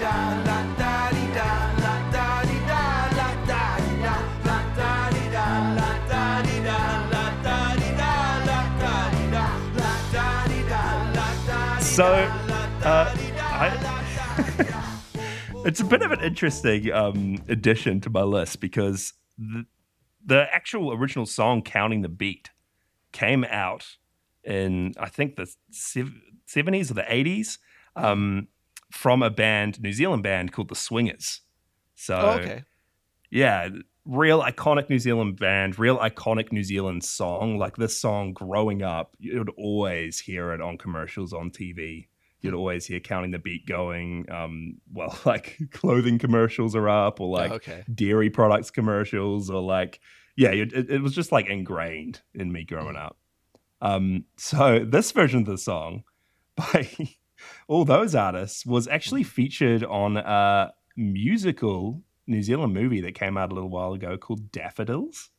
So, uh, I, it's a bit of an interesting um, addition to my list because the, the actual original song, "Counting the Beat," came out in I think the seventies or the eighties um, from a band, New Zealand band called the Swingers. So, Oh, okay. yeah, real iconic New Zealand band, real iconic New Zealand song. Like this song growing up, you'd always hear it on commercials on TV. You'd always hear counting the beat going. Um, well, like clothing commercials are up, or like Oh, okay. dairy products commercials, or like yeah, it, it it was just like ingrained in me growing up. Um, so this version of the song by all those artists was actually featured on a musical New Zealand movie that came out a little while ago called Daffodils.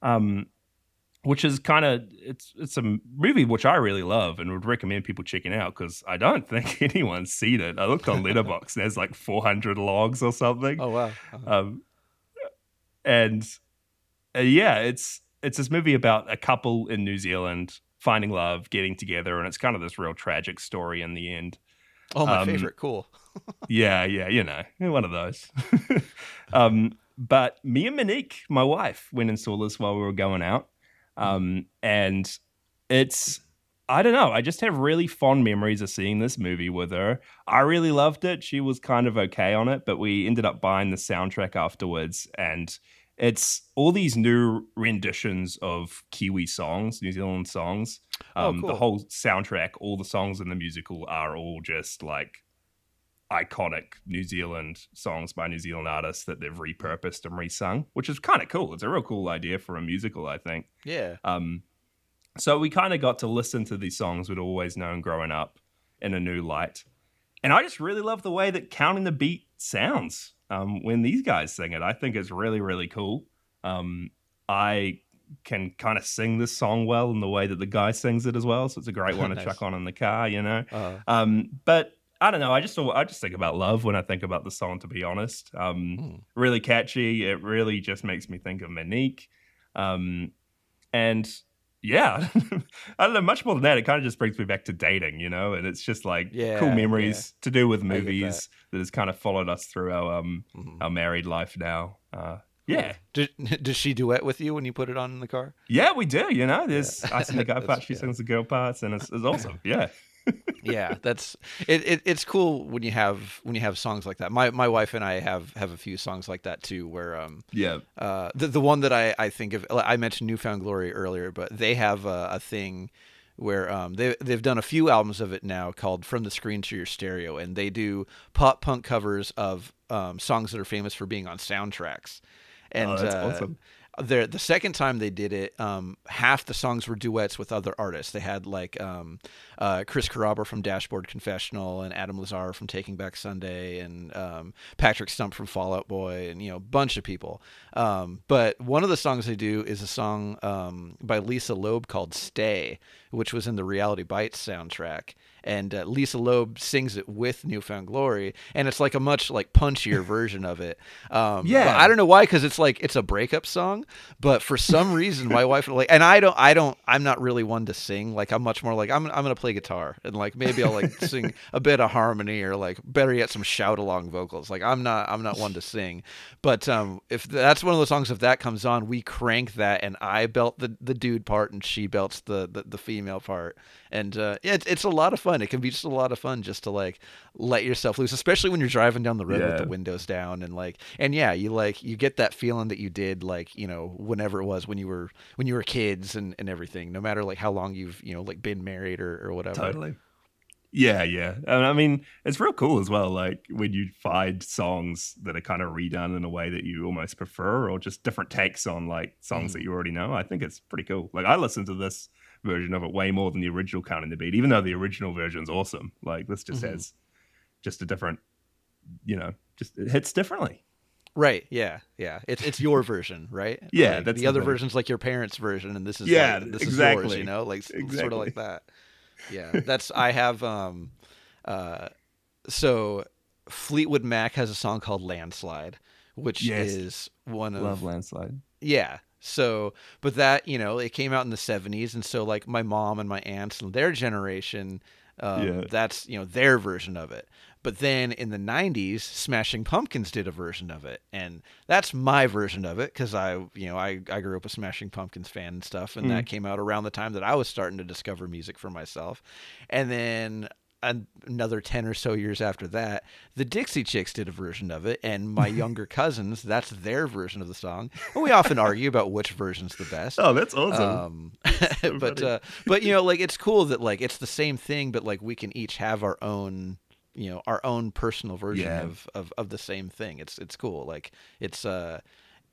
Um, which is kind of it's it's a movie which I really love and would recommend people checking out because I don't think anyone's seen it. I looked on Letterboxd, there's like 400 logs or something. Oh wow. Uh-huh. Um, and uh, yeah, it's it's this movie about a couple in New Zealand finding love, getting together, and it's kind of this real tragic story in the end. Oh, my um, favorite. Cool. Yeah, yeah, you know, one of those. um, but me and Monique, my wife, went and saw this while we were going out, um, and it's I don't know. I just have really fond memories of seeing this movie with her. I really loved it. She was kind of okay on it, but we ended up buying the soundtrack afterwards, and it's all these new renditions of Kiwi songs, New Zealand songs. Oh, Um, The whole soundtrack, all the songs in the musical are all just like iconic New Zealand songs by New Zealand artists that they've repurposed and resung, which is kind of cool. It's a real cool idea for a musical, I think. Yeah. Um, so we kind of got to listen to these songs we'd always known growing up in a new light. And I just really love the way that Counting the Beat sounds um, when these guys sing it. I think it's really, really cool. Um, I can kind of sing this song well in the way that the guy sings it as well. So it's a great one to chuck on in the car, you know? Uh, Um, but I don't know. I just I just think about love when I think about the song. To be honest, um, Hmm. really catchy. It really just makes me think of Monique, um, and yeah, I don't know much more than that. It kind of just brings me back to dating, you know. And it's just like Yeah, cool memories to do with movies that. has kind of followed us through our um mhm. our married life now. Uh, yeah, Did, does she duet with you when you put it on in the car? yeah, we do. You know, there's I sing the guy part, she yeah. sings the girl parts, and it's, it's awesome. Yeah, yeah, that's it, it. It's cool when you have when you have songs like that. My my wife and I have have a few songs like that too, where um yeah. uh the the one that I I think of I mentioned New Found Glory earlier, but they have a, a thing where um they they've done a few albums of it now called From the Screen to Your Stereo, and they do pop punk covers of um songs that are famous for being on soundtracks. And Oh, that's uh, awesome. The the second time they did it, um, half the songs were duets with other artists. They had like um, uh, Chris Carrabba from Dashboard Confessional and Adam Lazzara from Taking Back Sunday and um, Patrick Stump from Fall Out Boy and you know a bunch of people. Um, but one of the songs they do is a song um, by Lisa Loeb called "Stay," which was in the Reality Bites soundtrack and uh, Lisa Loeb sings it with New Found Glory, and it's like a much like punchier version of it. Um, Yeah. but I don't know why, because it's like it's a breakup song, but for some reason my wife like, and I don't, I don't, I'm not really one to sing. Like I'm much more like I'm, I'm gonna play guitar and like maybe I'll like sing a bit of harmony or like better yet some shout along vocals. Like I'm not, I'm not one to sing, but um, if that's one of those songs, if that comes on, we crank that, and I belt the the dude part, and she belts the the, the female part, and uh, yeah, it's it's a lot of fun. It can be just a lot of fun just to like let yourself loose, especially when you're driving down the road with the windows down and like and yeah, you like you get that feeling that you did like you know whenever it was when you were when you were kids and and everything, no matter like how long you've you know like been married or or whatever. Totally. Yeah, yeah. And I mean, it's real cool as well. Like when you find songs that are kind of redone in a way that you almost prefer, or just different takes on like songs Mhm. that you already know. I think it's pretty cool. Like I listen to this version of it way more than the original Counting the Beat, even though the original version's awesome. Like this just Mhm. has just a different, you know, just it hits differently. Right. Yeah. Yeah. It's it's your version, right? Yeah, Like, that's the the other thing. version's like your parents' version, and this is Yeah, like, this is yours. exactly. You know, like s- sort of like that. Yeah. That's I have um, uh, so Fleetwood Mac has a song called Landslide, which Yes. is one of Love landslide. yeah. So, but that you know, it came out in the '70s, and so like my mom and my aunts and their generation, um, Yeah. that's you know their version of it. But then in the '90s, Smashing Pumpkins did a version of it, and that's my version of it because I, you know, I I grew up a Smashing Pumpkins fan and stuff, and that came out around the time that I was starting to discover music for myself, and then. An- Another 10 or so years after that, the Dixie Chicks did a version of it, and my younger cousins, that's their version of the song. And we often argue about which version's the best. Oh, that's awesome. Um, but uh, but you know, like it's cool that like it's the same thing, but like we can each have our own, you know, our own personal version Yeah. of, of of the same thing. It's it's cool. Like it's uh,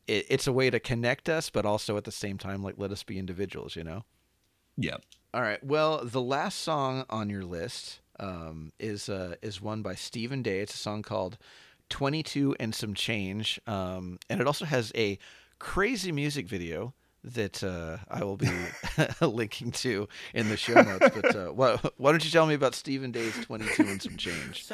it, it's a way to connect us, but also at the same time, like let us be individuals. You know. yeah. All right. Well, the last song on your list um, is uh, is one by Stephen Day. It's a song called "22 and Some Change," um, and it also has a crazy music video that uh, I will be linking to in the show notes. But uh, why, why don't you tell me about Stephen Day's "22 and Some Change"?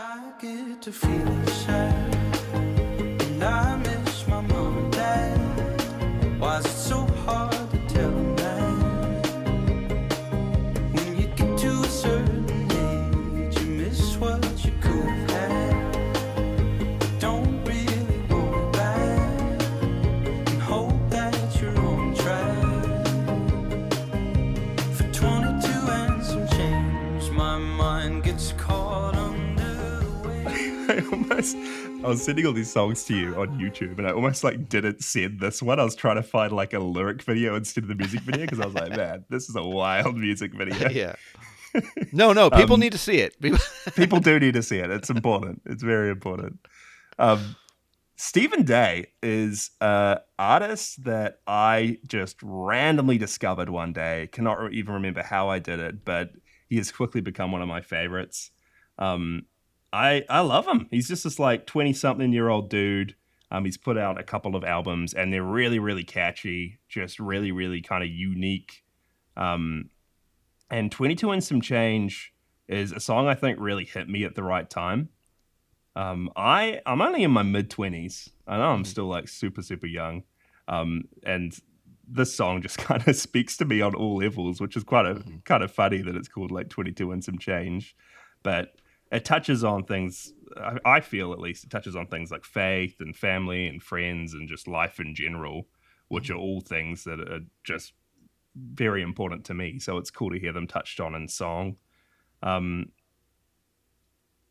almost I was sending all these songs to you on YouTube and I almost like didn't send this one. I was trying to find like a lyric video instead of the music video because I was like, man, this is a wild music video. yeah. No, no. People Um, need to see it. People- do need to see it. It's important. It's very important. Um Stephen Day is an artist that I just randomly discovered one day. Cannot even remember how I did it, but he has quickly become one of my favorites. Um, I I love him. He's just this like twenty something year old dude. Um, he's put out a couple of albums, and they're really really catchy. Just really really kind of unique. Um, and twenty two and some change is a song I think really hit me at the right time. Um, I I'm only in my mid twenties. I know I'm still like super super young, um, and this song just kind of speaks to me on all levels, which is quite a kind of funny that it's called like 22 and some change, but it touches on things. I, I feel at least it touches on things like faith and family and friends and just life in general, which are all things that are just very important to me. So it's cool to hear them touched on in song. Um,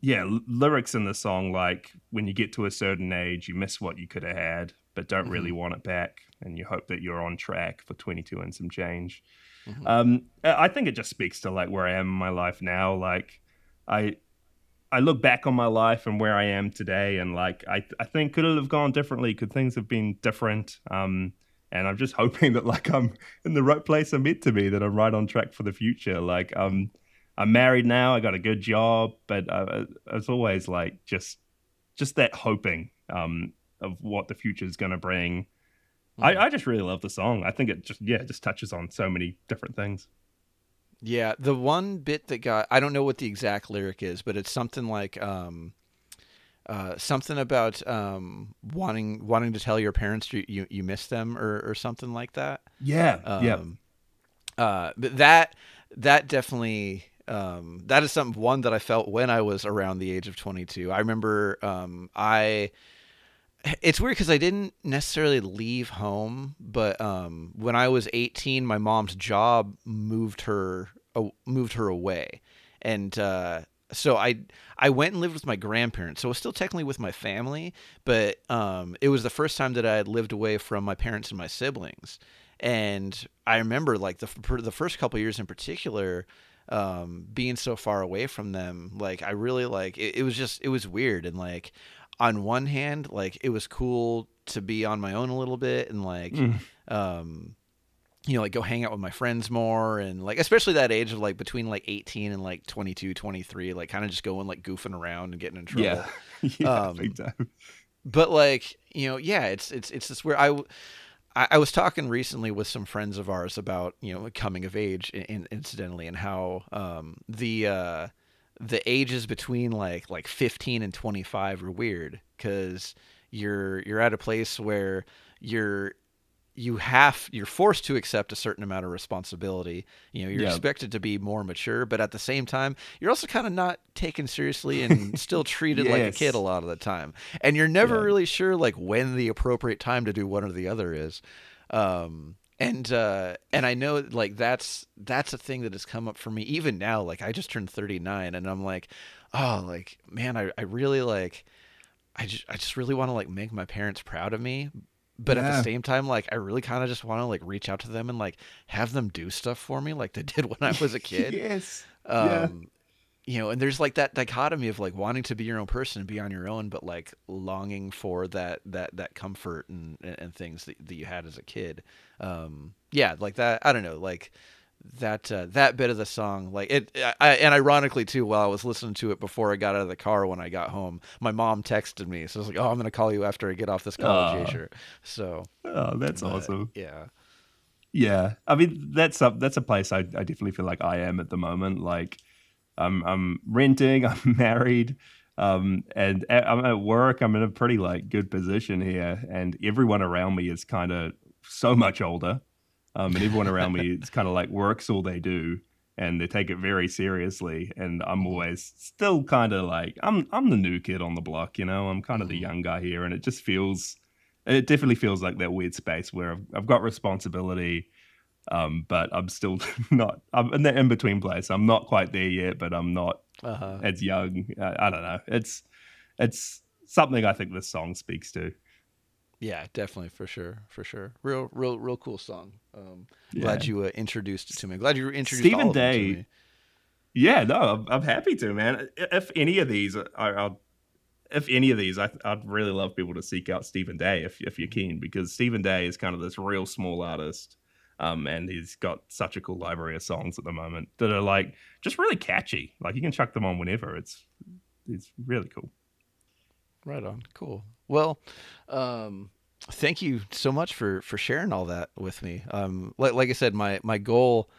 yeah, l- lyrics in the song like when you get to a certain age, you miss what you could have had, but don't really want it back, and you hope that you're on track for 22 and some change. Mhm. Um, I think it just speaks to like where I am in my life now. Like, I I look back on my life and where I am today, and like I I think could it have gone differently? Could things have been different? Um, and I'm just hoping that like I'm in the right place I'm meant to be, that I'm right on track for the future. Like um, I'm married now, I got a good job, but uh, it's always like just just that hoping um of what the future is going to bring. I, I just really love the song. I think it just yeah, it just touches on so many different things. Yeah, the one bit that got I don't know what the exact lyric is, but it's something like um uh, something about um, wanting wanting to tell your parents you you, you miss them or, or something like that. Yeah, yeah. Um, uh, but that that definitely um, that is something one that I felt when I was around the age of 22. I remember um, I it's weird because I didn't necessarily leave home, but um, when I was 18, my mom's job moved her uh, moved her away, and uh, so I I went and lived with my grandparents. So I was still technically with my family, but um, it was the first time that I had lived away from my parents and my siblings. And I remember like the the first couple years in particular, um, being so far away from them. Like I really like it, it was just it was weird and like on one hand, like it was cool to be on my own a little bit and like um you know like go hang out with my friends more and like especially that age of like between like 18 and like 22 23 like kind of just going like goofing around and getting in trouble. Yeah, yeah, Um, big time. but like you know yeah it's it's it's this where I I was talking recently with some friends of ours about you know coming of age in, incidentally and how um the uh the ages between like like 15 and 25 are weird cuz you're you're at a place where you're you have you're forced to accept a certain amount of responsibility. You know, you're Yeah. expected to be more mature, but at the same time, you're also kind of not taken seriously and still treated like a kid a lot of the time. And you're never Yeah. really sure like when the appropriate time to do one or the other is. Um and uh and I know like that's that's a thing that has come up for me even now like I just turned 39 and I'm like oh like man I I really like I just I just really want to like make my parents proud of me but at the same time like I really kind of just want to like reach out to them and like have them do stuff for me like they did when I was a kid yes. um Yeah. You know and there's like that dichotomy of like wanting to be your own person and be on your own but like longing for that that that comfort and and, things that, that you had as a kid um yeah like that i don't know like that uh, that bit of the song like it I, and ironically too while i was listening to it before i got out of the car when i got home my mom texted me so i was like oh i'm gonna call you after i get off this Aw. Jasher. so Oh, that's but, awesome. yeah Yeah, I mean that's a that's a place I, I definitely feel like I am at the moment. Like I'm I'm renting, I'm married, um, and I'm at work. I'm in a pretty like good position here, and everyone around me is kind of so much older, um, and everyone around me is kind of like works all they do, and they take it very seriously. And I'm always still kind of like I'm I'm the new kid on the block, you know. I'm kind of the Mhm. young guy here, and it just feels it definitely feels like that weird space where I've, I've got responsibility, um, but I'm still not. I'm in the in between place. I'm not quite there yet, but I'm not uh-huh as young. I, I don't know. It's it's something I think this song speaks to. Yeah, definitely for sure, for sure. Real, real, real cool song. Um, Yeah. Glad you uh, introduced it to me. Glad you introduced Stephen all of them to Day-. Yeah, no, I'm, I'm happy to, man. If any of these, I, I'll, if any of these, I, I'd really love people to seek out Stephen Day if if you're keen, because Stephen Day is kind of this real small artist, um, and he's got such a cool library of songs at the moment that are like just really catchy. Like you can chuck them on whenever. It's it's really cool. Right on. Cool. Well, um, thank you so much for for sharing all that with me. Um, like like I said, my my goal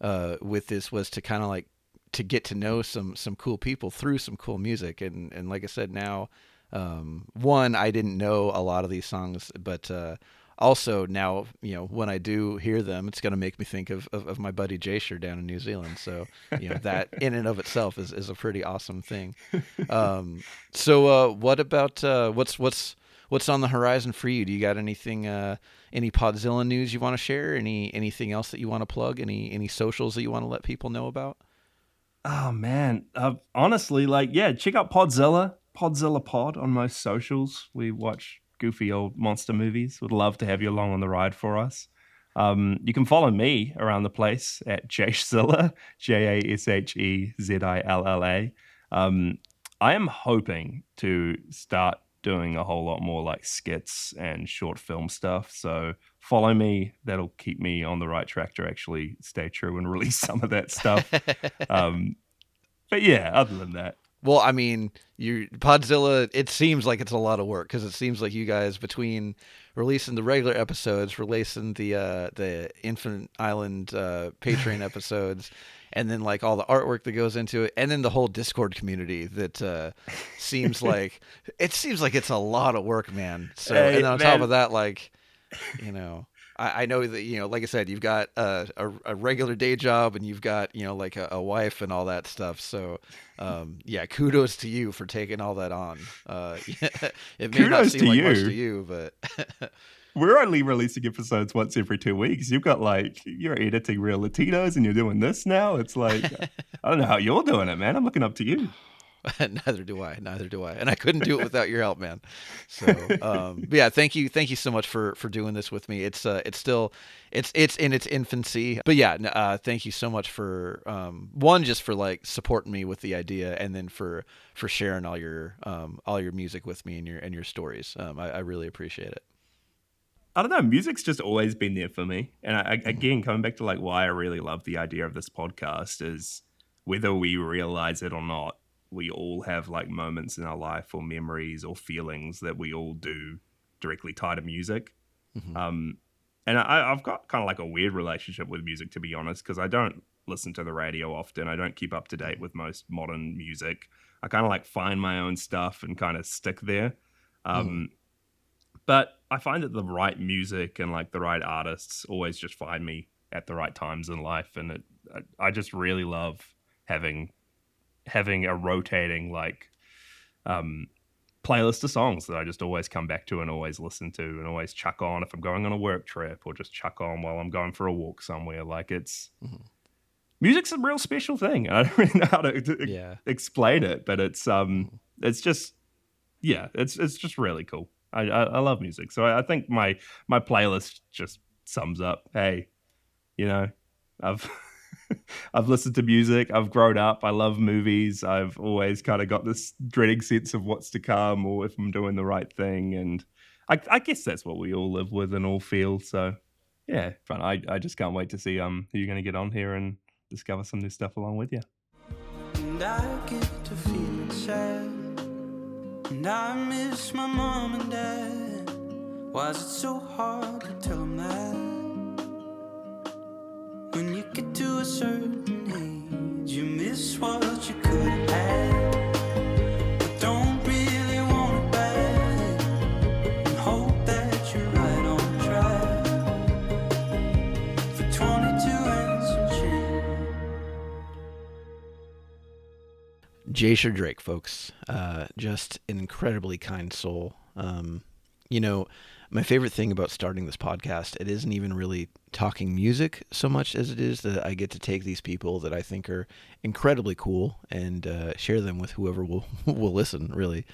uh, with this was to kind of like to get to know some some cool people through some cool music, and and like I said, now um, one I didn't know a lot of these songs, but uh, also now you know when I do hear them, it's going to make me think of, of of my buddy Jasher down in New Zealand. So you know that in and of itself is is a pretty awesome thing. Um, so uh, what about uh, what's what's what's on the horizon for you? Do you got anything uh, any Podzilla news you want to share? Any anything else that you want to plug? Any any socials that you want to let people know about? Oh man, uh, honestly, like yeah, check out Podzilla, Podzilla Pod on most socials. We watch goofy old monster movies. Would love to have you along on the ride for us. Um, you can follow me around the place at Jashzilla, J A S H E Z I L L A. Um, I am hoping to start doing a whole lot more like skits and short film stuff. So follow me. That'll keep me on the right track to actually stay true and release some of that stuff. um, but yeah, other than that, Well, I mean, you Podzilla. It seems like it's a lot of work because it seems like you guys between releasing the regular episodes, releasing the uh, the Infinite Island uh, Patreon episodes, and then like all the artwork that goes into it, and then the whole Discord community that uh, seems like it seems like it's a lot of work, man. So Hey, and on top of that, like you know. I I know that you know, like I said, you've got a, a, a regular day job and you've got you know like a, a wife and all that stuff. So, um, yeah, kudos to you for taking all that on. Uh, it may not Kudos seem to like much to you, but we're only releasing episodes once every two weeks. You've got like you're editing Real Latinos and you're doing this now. It's like I don't know how you're doing it, man. I'm looking up to you. neither do I. Neither do I. And I couldn't do it without your help, man. So, um, but yeah, thank you, thank you so much for for doing this with me. It's uh, it's still, it's it's in its infancy, but yeah, uh, thank you so much for um, one just for like supporting me with the idea, and then for for sharing all your um all your music with me and your and your stories. Um, I, I really appreciate it. I don't know. Music's just always been there for me. And I, I- again, coming back to like why I really love the idea of this podcast is whether we realize it or not, we all have like moments in our life or memories or feelings that we all do directly tie to music. Mhm. Um, and I, I've got kind of like a weird relationship with music, to be honest, because I don't listen to the radio often. I don't keep up to date with most modern music. I kind of like find my own stuff and kind of stick there. Um, But I find that the right music and like the right artists always just find me at the right times in life, and it, I, I just really love having having a rotating like um, playlist of songs that I just always come back to and always listen to and always chuck on if I'm going on a work trip or just chuck on while I'm going for a walk somewhere. Like it's Mhm. music's a real special thing. I don't really know how to, to Yeah. explain it, but it's um it's just yeah, it's it's just really cool. I I, I love music, so I, I think my my playlist just sums up. Hey, you know, I've I've listened to music. I've grown up. I love movies. I've always kind of got this dreading sense of what's to come or if I'm doing the right thing, and I, I guess that's what we all live with and all feel. So yeah, fun. I I just can't wait to see um who you're going to get on here and discover some new stuff along with you. And I get to feeling sad. And I miss my mom and dad. Why is it so hard to tell them that? When you get to a certain age, you miss what you could have. But don't really want back. And hope that you're right on track. For 22 and some change. Jasher Drake, folks. Uh, just an incredibly kind soul. Um, you know, my favorite thing about starting this podcast, it isn't even really talking music so much as it is that I get to take these people that I think are incredibly cool and uh, share them with whoever will will listen. Really,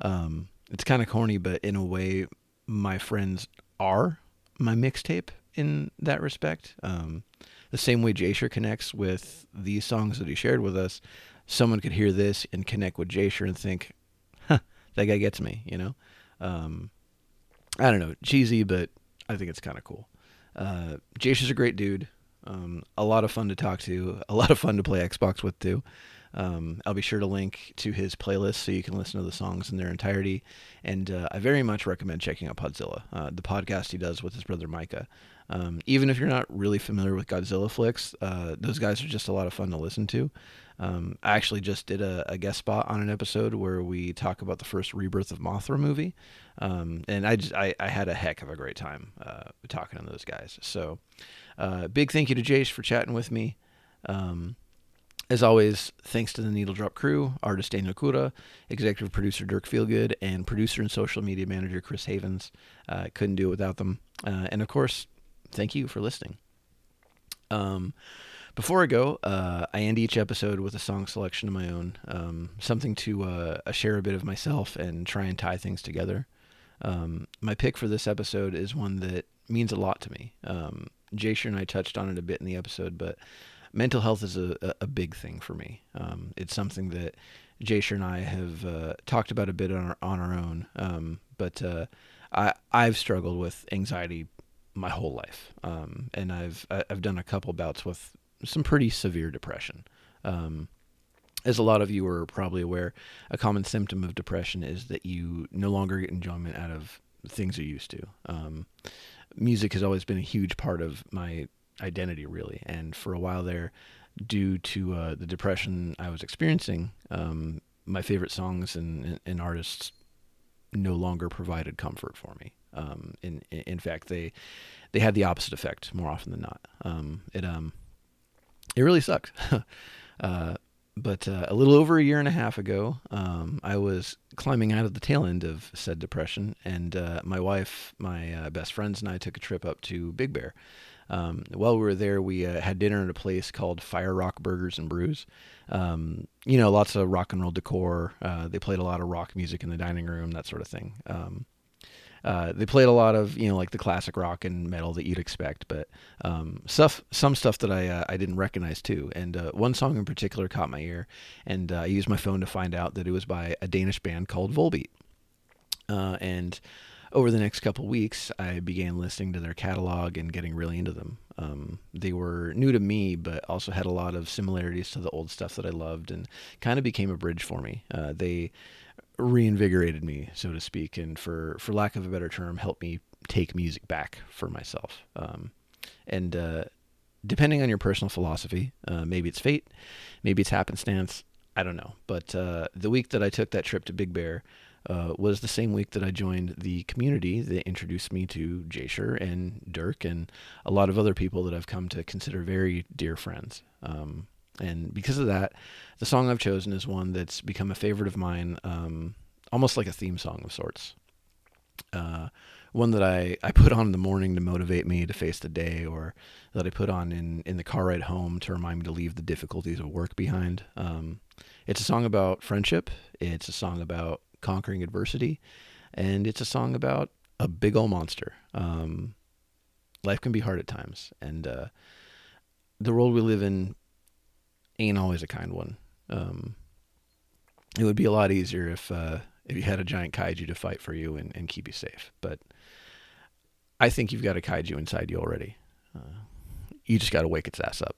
um, it's kind of corny, but in a way, my friends are my mixtape in that respect. Um, the same way Jasher connects with these songs that he shared with us, someone could hear this and connect with Jasher and think, huh, that guy gets me, you know? Um, I don't know, cheesy, but I think it's kind of cool. Uh, is a great dude. Um, a lot of fun to talk to, a lot of fun to play Xbox with too. Um, I'll be sure to link to his playlist so you can listen to the songs in their entirety. And uh, I very much recommend checking out Podzilla, uh, the podcast he does with his brother Mykah. Um, even if you're not really familiar with Godzilla flicks, uh, those guys are just a lot of fun to listen to. Um, I actually just did a, a guest spot on an episode where we talk about the first Rebirth of Mothra movie, um, and I, just, I I had a heck of a great time uh, talking to those guys. So, uh, big thank you to Jace for chatting with me. Um, as always, thanks to the Needle Drop crew, artist Daniel Cura, executive producer Dirk Feelgood, and producer and social media manager Chris Havens. Uh, couldn't do it without them. Uh, and of course, thank you for listening. Um, before I go, uh, I end each episode with a song selection of my own, um, something to uh, share a bit of myself and try and tie things together. Um, my pick for this episode is one that means a lot to me. Um, Jasher and I touched on it a bit in the episode, but mental health is a, a, big thing for me. Um, it's something that Jasher and I have uh, talked about a bit on our, on our own. Um, but uh, I I've struggled with anxiety my whole life, um, and I've I've done a couple bouts with some pretty severe depression. Um, as a lot of you are probably aware, a common symptom of depression is that you no longer get enjoyment out of things you used to. Um, music has always been a huge part of my identity, really, and for a while there, due to uh, the depression I was experiencing, um, my favorite songs and, and, and artists no longer provided comfort for me. Um, in in fact, they they had the opposite effect more often than not. Um, it um it really sucks. uh, but uh, a little over a year and a half ago, um, I was climbing out of the tail end of said depression, and uh, my wife, my uh, best friends, and I took a trip up to Big Bear. Um, while we were there, we uh, had dinner at a place called Fire Rock Burgers and Brews. Um, you know, lots of rock and roll decor. Uh, they played a lot of rock music in the dining room, that sort of thing. Uh, they played a lot of you know like the classic rock and metal that you'd expect, but um, stuff some stuff that I uh, I didn't recognize too. And uh, one song in particular caught my ear, and uh, I used my phone to find out that it was by a Danish band called Volbeat. Uh, and over the next couple weeks, I began listening to their catalog and getting really into them. Um, they were new to me, but also had a lot of similarities to the old stuff that I loved, and kind of became a bridge for me. They reinvigorated me, so to speak, and for for lack of a better term, helped me take music back for myself. Um, and uh, depending on your personal philosophy, uh, maybe it's fate, maybe it's happenstance. I don't know. But uh, the week that I took that trip to Big Bear uh, was the same week that I joined the community that introduced me to Jasher and Dirk and a lot of other people that I've come to consider very dear friends. Um, and because of that, the song I've chosen is one that's become a favorite of mine, um, almost like a theme song of sorts. Uh, one that I, I put on in the morning to motivate me to face the day, or that I put on in, in the car ride home to remind me to leave the difficulties of work behind. Um, it's a song about friendship, it's a song about conquering adversity, and it's a song about a big old monster. Um, life can be hard at times, and uh, the world we live in ain't always a kind one. Um, it would be a lot easier if uh, if you had a giant kaiju to fight for you and, and keep you safe. But I think you've got a kaiju inside you already. Uh, you just got to wake its ass up.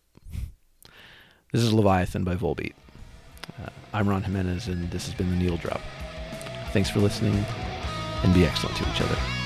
This is Leviathan by Volbeat. Uh, I'm Ron Jimenez, and this has been the Needle Drop. Thanks for listening, and be excellent to each other.